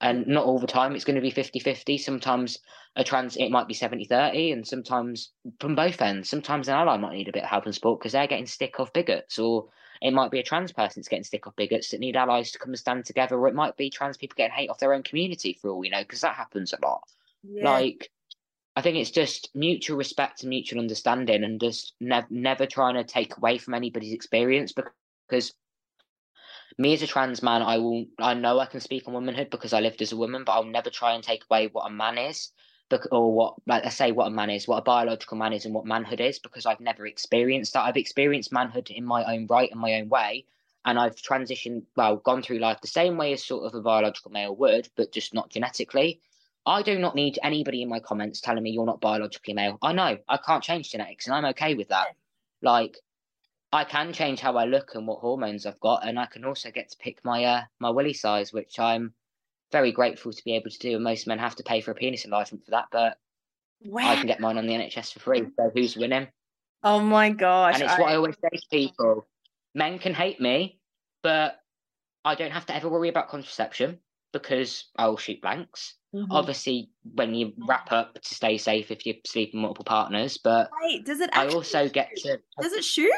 And not all the time it's going to be 50 50. Sometimes a trans, it might be 70 30, and sometimes from both ends. Sometimes an ally might need a bit of help and support because they're getting stick off bigots, or it might be a trans person that's getting stick off bigots that need allies to come and stand together, or it might be trans people getting hate off their own community for all we know, because that happens a lot. Yeah. Like, I think it's just mutual respect and mutual understanding, and just ne- never trying to take away from anybody's experience because me as a trans man, I will I know I can speak on womanhood because I lived as a woman, but I'll never try and take away what a man is, or what like I say what a man is, what a biological man is, and what manhood is because I've never experienced that. I've experienced manhood in my own right and my own way, and I've transitioned well, gone through life the same way as sort of a biological male would, but just not genetically. I do not need anybody in my comments telling me you're not biologically male. I know I can't change genetics, and I'm okay with that. Like I can change how I look and what hormones I've got, and I can also get to pick my uh, my willy size, which I'm very grateful to be able to do. And most men have to pay for a penis enlargement for that, but wow. I can get mine on the NHS for free. So who's winning? Oh my gosh! And it's I... what I always say to people: men can hate me, but I don't have to ever worry about contraception because I'll shoot blanks. Mm-hmm. Obviously, when you wrap up to stay safe if you're sleeping multiple partners, but wait, does it? I also get to. Does it shoot?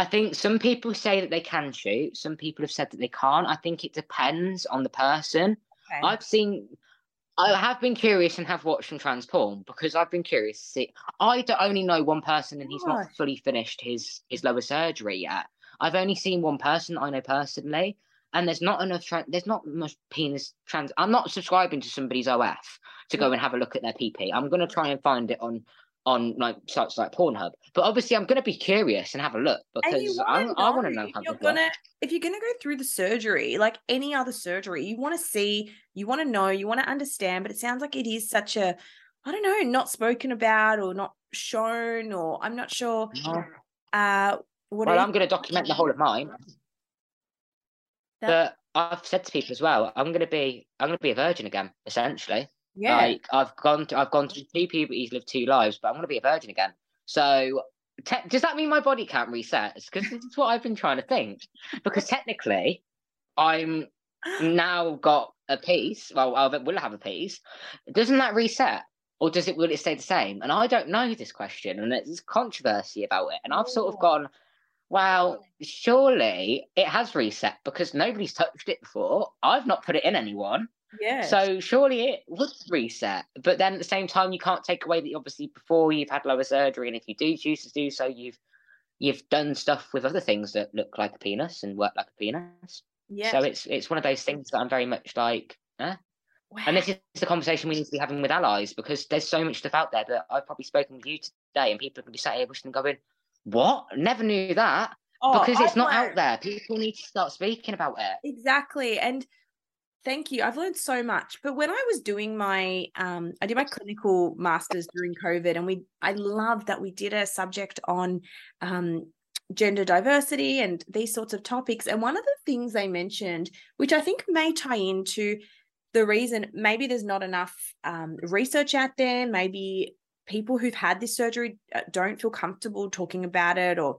I think some people say that they can shoot. Some people have said that they can't. I think it depends on the person. Okay. I've seen. I have been curious and have watched some trans porn because I've been curious to see. I don't only know one person and he's not fully finished his his lower surgery yet. I've only seen one person I know personally, and there's not enough. Tra- there's not much penis trans. I'm not subscribing to somebody's OF to go and have a look at their PP. I'm going to try and find it on on like sites like Pornhub. But obviously, I'm going to be curious and have a look because I, I want to know how you're gonna if you're going to go through the surgery, like any other surgery, you want to see, you want to know, you want to understand. But it sounds like it is such a, I don't know, not spoken about or not shown, or I'm not sure. No. Uh, what well, I'm going to document the whole of mine. That... But I've said to people as well, I'm going to be, I'm going to be a virgin again, essentially. Yeah. Like I've gone to, I've gone through two puberties, lived two lives, but I'm going to be a virgin again. So te- does that mean my body can't reset? Because this is what I've been trying to think. Because technically, I'm now got a piece. Well, I will have a piece. Doesn't that reset? Or does it will it stay the same? And I don't know this question, and there's controversy about it. And I've sort of gone, well, surely it has reset because nobody's touched it before. I've not put it in anyone. Yeah. So surely it would reset. But then at the same time, you can't take away that obviously before you've had lower surgery, and if you do choose to do so, you've you've done stuff with other things that look like a penis and work like a penis. Yeah. So it's it's one of those things that I'm very much like, eh? Wow. And this is the conversation we need to be having with allies because there's so much stuff out there that I've probably spoken with you today, and people to be sat here wishing going, "What? Never knew that." Oh, because it's I not out there. People need to start speaking about it. Exactly, and Thank you. I've learned so much. But when I was doing my, um, I did my clinical masters during COVID, and we, I love that we did a subject on um, gender diversity and these sorts of topics. And one of the things they mentioned, which I think may tie into the reason maybe there's not enough um, research out there, maybe people who've had this surgery uh, don't feel comfortable talking about it or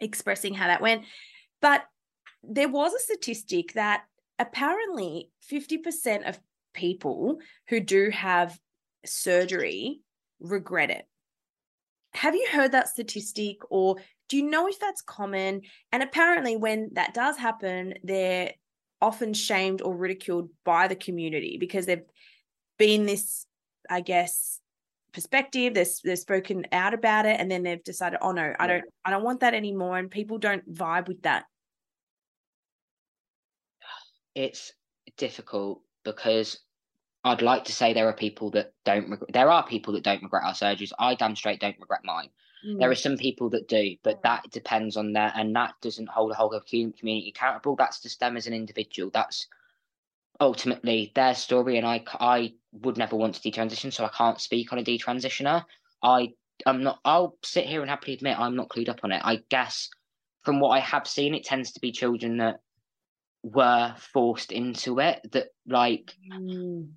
expressing how that went. But there was a statistic that apparently 50% of people who do have surgery regret it. Have you heard that statistic or do you know if that's common? And apparently, when that does happen, they're often shamed or ridiculed by the community because they've been this, I guess, perspective. They're, they're spoken out about it, and then they've decided, oh no, I don't, I don't want that anymore. And people don't vibe with that it's difficult because I'd like to say there are people that don't regret. There are people that don't regret our surgeries. I damn straight don't regret mine. Mm. There are some people that do, but that depends on that, and that doesn't hold a whole community accountable. That's just them as an individual. That's ultimately their story, and I, I would never want to detransition, so I can't speak on a detransitioner. I, I'm not. I'll sit here and happily admit I'm not clued up on it. I guess from what I have seen, it tends to be children that were forced into it that like mm.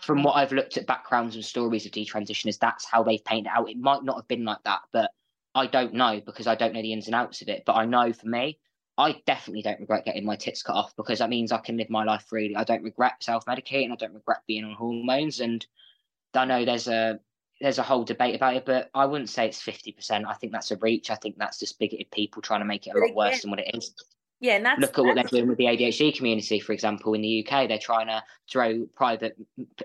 from what I've looked at backgrounds and stories of detransitioners, that's how they've painted out. It might not have been like that, but I don't know because I don't know the ins and outs of it. But I know for me, I definitely don't regret getting my tits cut off because that means I can live my life freely. I don't regret self medicating. I don't regret being on hormones. And I know there's a there's a whole debate about it, but I wouldn't say it's fifty percent. I think that's a reach. I think that's just bigoted people trying to make it a lot worse than what it is. Yeah, and that's look at what they're doing with the ADHD community, for example, in the UK. They're trying to throw private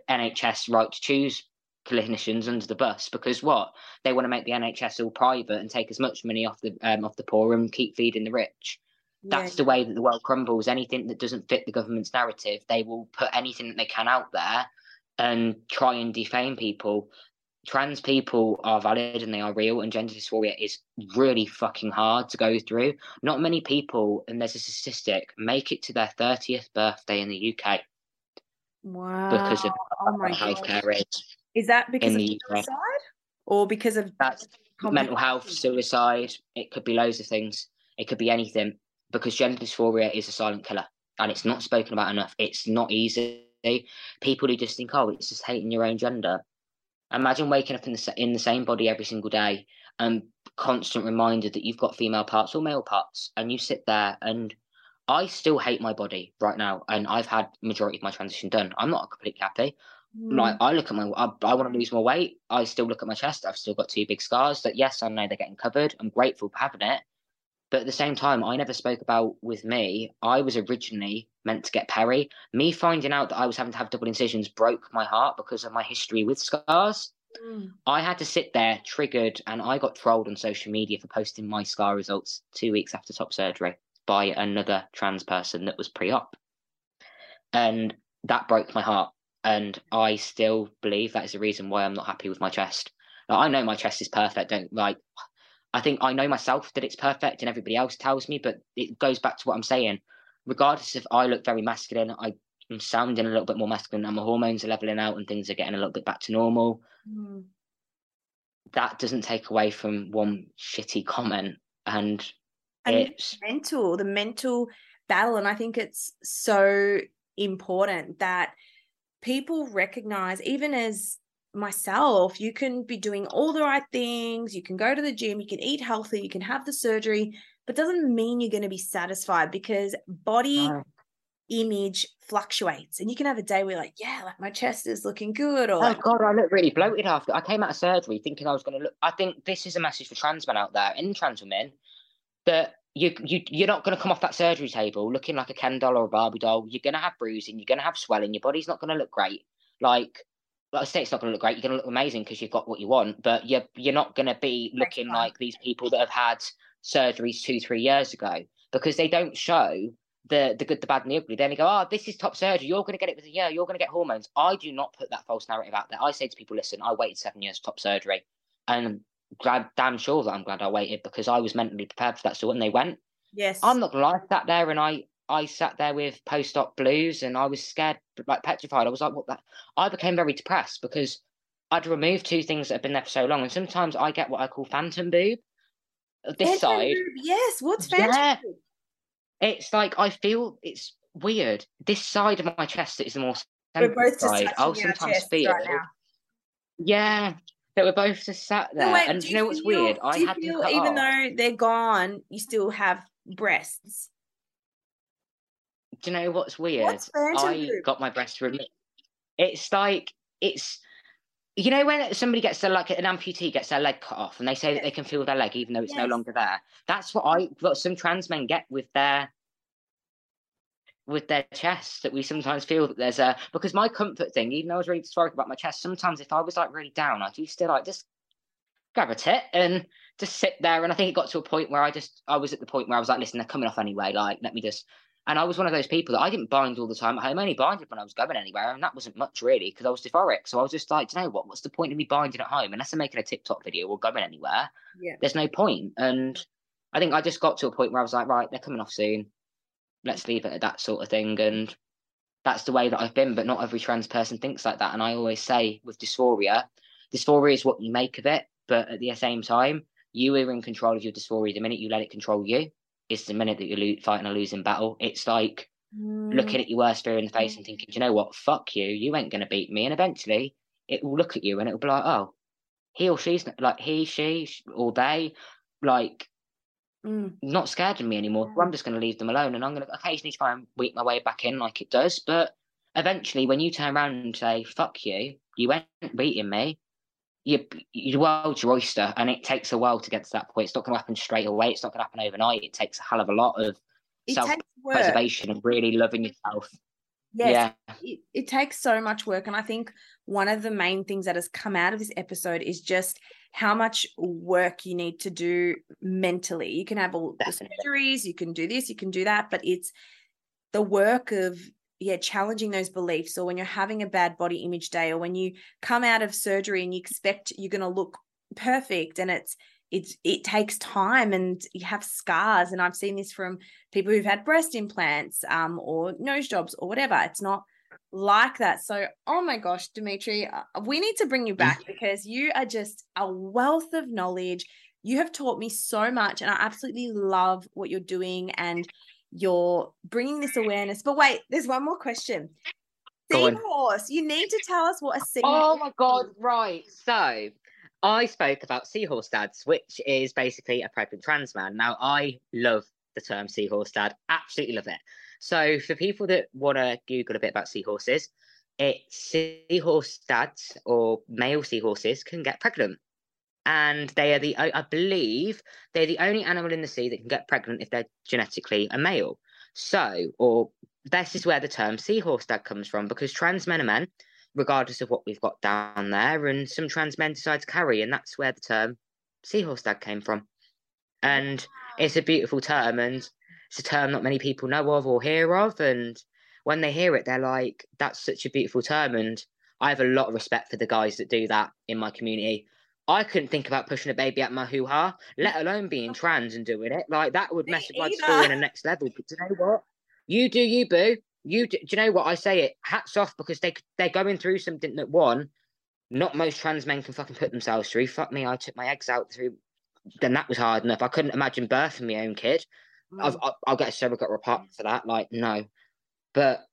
NHS right to choose clinicians under the bus because what they want to make the NHS all private and take as much money off the um, off the poor and keep feeding the rich. That's yeah. the way that the world crumbles. Anything that doesn't fit the government's narrative, they will put anything that they can out there and try and defame people trans people are valid and they are real, and gender dysphoria is really fucking hard to go through. Not many people, and there's a statistic, make it to their 30th birthday in the UK. Wow. Because of oh my healthcare God. is. Is that because of the suicide? Or because of That's mental health, suicide, it could be loads of things. It could be anything. Because gender dysphoria is a silent killer and it's not spoken about enough. It's not easy. People who just think, oh, it's just hating your own gender Imagine waking up in the in the same body every single day and constant reminder that you've got female parts or male parts, and you sit there and I still hate my body right now, and I've had majority of my transition done. I'm not completely happy. Mm. Like I look at my, I, I want to lose more weight. I still look at my chest. I've still got two big scars. That yes, I know they're getting covered. I'm grateful for having it, but at the same time, I never spoke about with me. I was originally meant to get peri. Me finding out that I was having to have double incisions broke my heart because of my history with scars. Mm. I had to sit there triggered, and I got trolled on social media for posting my scar results two weeks after top surgery by another trans person that was pre op. And that broke my heart. And I still believe that is the reason why I'm not happy with my chest. Like, I know my chest is perfect. Don't like I think I know myself that it's perfect and everybody else tells me, but it goes back to what I'm saying. Regardless if I look very masculine, I am sounding a little bit more masculine and my hormones are leveling out and things are getting a little bit back to normal. Mm. That doesn't take away from one shitty comment and, and it's mental, the mental battle. And I think it's so important that people recognize, even as myself, you can be doing all the right things, you can go to the gym, you can eat healthy, you can have the surgery, but doesn't mean you're going to be satisfied because body no. image fluctuates. And you can have a day where like, yeah, like my chest is looking good or Oh like, god, I look really bloated after I came out of surgery thinking I was going to look I think this is a message for trans men out there and trans women that you you you're not going to come off that surgery table looking like a Ken doll or a Barbie doll. You're going to have bruising. You're going to have swelling. Your body's not going to look great. Like like I say, it's not going to look great. You're going to look amazing because you've got what you want, but you're you're not going to be looking like these people that have had surgeries two, three years ago because they don't show the the good, the bad, and the ugly. Then they go, "Oh, this is top surgery. You're going to get it with a year. You're going to get hormones." I do not put that false narrative out there. I say to people, "Listen, I waited seven years for top surgery, and glad, damn sure that I'm glad I waited because I was mentally prepared for that. So when they went, yes, I'm not going to lie, that there and I I sat there with post op blues and I was scared, like petrified. I was like, what that? I became very depressed because I'd removed two things that had been there for so long. And sometimes I get what I call phantom boob. Uh, this phantom side. Boob, yes. What's phantom yeah. boob? It's like I feel it's weird. This side of my chest is the more sensitive side. I'll sometimes feel. Right yeah, that we're both just sat there. wait, and you, know what's feel, weird? I had feel, even though they're gone, you still have breasts do you know what's weird? What's I got my breast removed. It's like it's you know when somebody gets their like an amputee gets their leg cut off and they say that they can feel their leg even though it's yes. no longer there. That's what I what some trans men get with their with their chest that we sometimes feel that there's a because my comfort thing, even though I was really dysphoric about my chest, sometimes if I was like really down, I do still like just grab a tit and just sit there. And I think it got to a point where I just I was at the point where I was like, listen, they're coming off anyway. Like, let me just and I was one of those people that I didn't bind all the time at home. I only binded when I was going anywhere, and that wasn't much really because I was dysphoric. So I was just like, you know what? What's the point of me binding at home unless I'm making a TikTok video or going anywhere? Yeah. There's no point. And I think I just got to a point where I was like, right, they're coming off soon. Let's leave it at that sort of thing. And that's the way that I've been. But not every trans person thinks like that. And I always say with dysphoria, dysphoria is what you make of it. But at the same time, you are in control of your dysphoria the minute you let it control you is the minute that you're lo- fighting a losing battle. It's like mm. looking at your worst fear in the face and thinking, you know what, fuck you, you ain't gonna beat me. And eventually, it will look at you and it will be like, oh, he or she's not, like he, she, or they, like Mm. not scared of me anymore. So I'm just going to leave them alone, and I'm going to occasionally try and weep my way back in like it does. But eventually, when you turn around and say "fuck you," you ain't beating me. You, your world's your oyster, and it takes a while to get to that point. It's not going to happen straight away. It's not going to happen overnight. It takes a hell of a lot of self preservation and really loving yourself. Yes, Yeah. it, it takes so much work. And I think one of the main things that has come out of this episode is just how much work you need to do mentally. You can have all the surgeries, you can do this, you can do that, but it's the work of yeah, challenging those beliefs or when you're having a bad body image day or when you come out of surgery and you expect you're going to look perfect and it's it's it takes time and you have scars and I've seen this from people who've had breast implants um, or nose jobs or whatever. It's not like that. So, oh my gosh, Demitri, uh, we need to bring you back because you are just a wealth of knowledge. You have taught me so much, and I absolutely love what you're doing and you're bringing this awareness. But wait, there's one more question. Seahorse, you need to tell us what a seahorse. Oh my god, right. So I spoke about seahorse dads, which is basically a pregnant trans man. Now I love the term seahorse dad, absolutely love it. So for people that want to Google a bit about seahorses, it's seahorse dads or male seahorses can get pregnant. And they are the, I believe, they're the only animal in the sea that can get pregnant if they're genetically a male. So, or this is where the term seahorse dad comes from because trans men are men, regardless of what we've got down there, and some trans men decide to carry, and that's where the term seahorse dad came from. And it's a beautiful term, and it's a term not many people know of or hear of. And when they hear it, they're like, that's such a beautiful term. And I have a lot of respect for the guys that do that in my community. I couldn't think about pushing a baby out my hoo ha, let alone being trans and doing it. Like that would mess up my story in the next level. But do you know what? You do you, boo. You do, do you know what I say? It hats off because they they're going through something that one, not most trans men can fucking put themselves through. Fuck me, I took my eggs out through. Then that was hard enough. I couldn't imagine birthing my own kid. I've, Mm. I'll, I'll get a surrogate report for that. Like no, but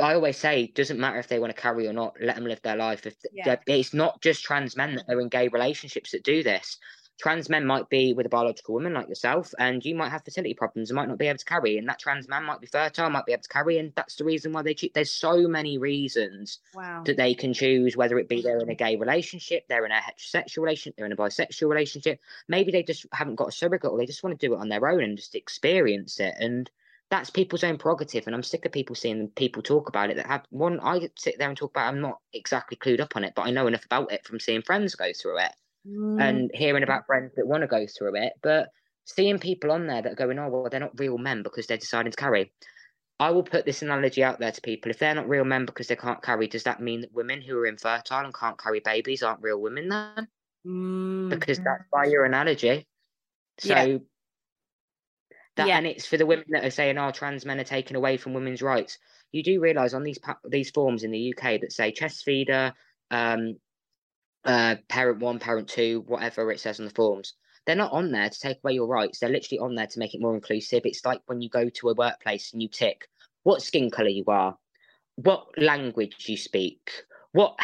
I always say it doesn't matter if they want to carry or not. Let them live their life. If Yeah. it's not just trans men that are in gay relationships that do this. Trans men might be with a biological woman like yourself, and you might have fertility problems and might not be able to carry. And that trans man might be fertile, might be able to carry, and that's the reason why they choose. There's so many reasons Wow. that they can choose whether it be they're in a gay relationship, they're in a heterosexual relationship, they're in a bisexual relationship. Maybe they just haven't got a surrogate or they just want to do it on their own and just experience it. And that's people's own prerogative. And I'm sick of people seeing people talk about it that have one. I sit there and talk about. I'm not exactly clued up on it, but I know enough about it from seeing friends go through it Mm. and hearing about friends that want to go through it. But seeing people on there that are going, oh well, they're not real men because they're deciding to carry. I will put this analogy out there to people. If they're not real men because they can't carry, does that mean that women who are infertile and can't carry babies aren't real women then? Mm. Because that's by your analogy. So Yeah. That Yeah. and it's for the women that are saying, "Oh, trans men are taken away from women's rights." You do realise on these these forms in the UK that say chest feeder, um, uh, parent one, parent two, whatever it says on the forms, they're not on there to take away your rights. They're literally on there to make it more inclusive. It's like when you go to a workplace and you tick what skin color you are, what language you speak, what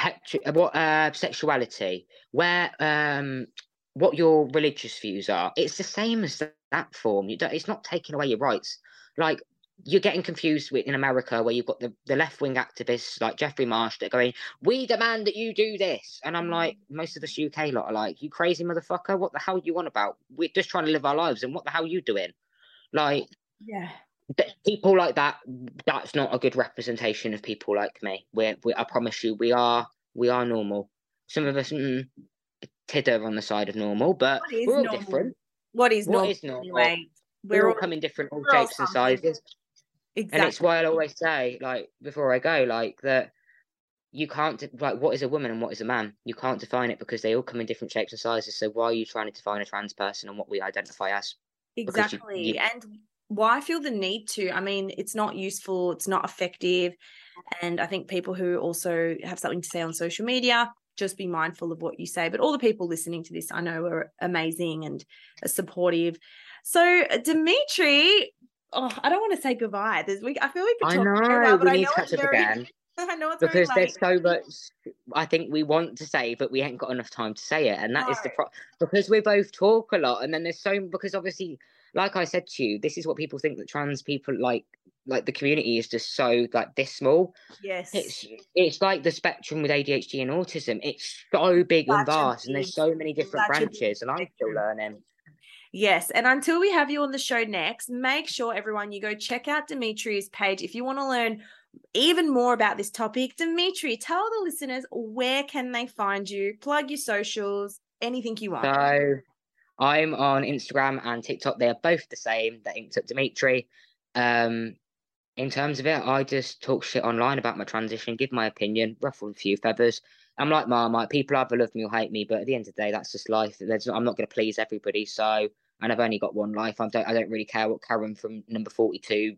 what uh, sexuality, where um, what your religious views are. It's the same as that form. You don't, it's not taking away your rights. Like you're getting confused with in America where you've got the, the left wing activists like Jeffrey Marsh that are going, We demand that you do this. And I'm like, most of us UK lot are like, You crazy motherfucker, what the hell do you on about? We're just trying to live our lives and what the hell are you doing? Like Yeah. th- people like that, that's not a good representation of people like me. We're, we I promise you, we are we are normal. Some of us mm, tidder on the side of normal, but we're all normal? different. What is What normal? is normal? Anyway, We're, all all- come in different all we're all shapes and sizes. exactly. And it's why I always say, like, before I go, like that you can't like what is a woman and what is a man. You can't define it because they all come in different shapes and sizes. So why are you trying to define a trans person and what we identify as? because you- Exactly. you- And why I feel the need to? I mean, it's not useful, it's not effective. And I think people who also have something to say on social media, just be mindful of what you say. But all the people listening to this, I know, are amazing and are supportive. So, uh, Demitri, oh, I don't want to say goodbye. There's, we, I feel we could I talk know forever, but we I need know to catch up very- again I know it's because there's so much I think we want to say, but we ain't got enough time to say it, and that is the problem. because we both talk a lot, and then there's so because obviously like I said to you, this is what people think that trans people like like the community is just so like this small. Yes. It's it's like the spectrum with ADHD and autism. It's so big and vast, and there's so many different branches, and I'm still learning. Yes. And until we have you on the show next, make sure everyone you go check out Demitri's page if you want to learn even more about this topic. Demitri, tell the listeners where can they find you? Plug your socials, anything you want. So I'm on Instagram and TikTok. They are both the same. They're inked up Demitri. Um, in terms of it, I just talk shit online about my transition, give my opinion, ruffle a few feathers. I'm like Marmite. People either love me or hate me, but at the end of the day, that's just life. There's, I'm not going to please everybody. So, and I've only got one life. I don't, I don't really care what Karen from number 42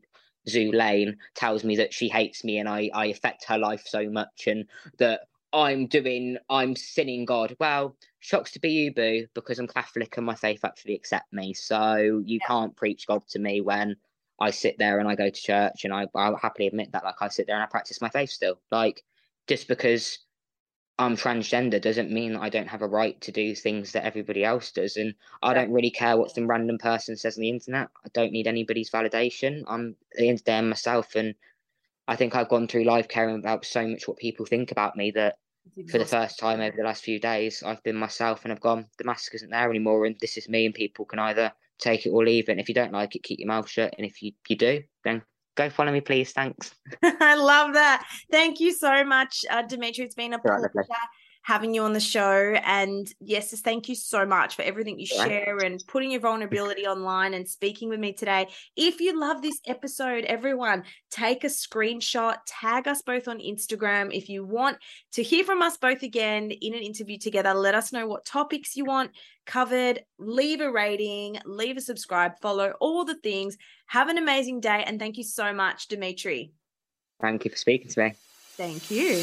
Zoo Lane tells me that she hates me and I, I affect her life so much and that I'm doing, I'm sinning God. Well, shocks to be you, boo, because I'm Catholic and my faith actually accept me. So you yeah. can't preach God to me when I sit there and I go to church and I, I'll happily admit that, like I sit there and I practice my faith still. Like just because I'm transgender doesn't mean I don't have a right to do things that everybody else does. And I don't really care what some random person says on the internet. I don't need anybody's validation. I'm the end of myself. And I think I've gone through life caring about so much what people think about me that for the first time over the last few days, I've been myself and I've gone, the mask isn't there anymore. And this is me. And people can either take it or leave it. And if you don't like it, keep your mouth shut. And if you, you do, then go follow me, please. Thanks. I love that. Thank you so much, uh, Demitri. It's been a pleasure having you on the show. And yes, just thank you so much for everything you share and putting your vulnerability online and speaking with me today. If you love this episode, everyone, take a screenshot, tag us both on Instagram. If you want to hear from us both again in an interview together, let us know what topics you want covered. Leave a rating, leave a subscribe, follow all the things. Have an amazing day. And thank you so much, Demitri. Thank you for speaking to me. Thank you.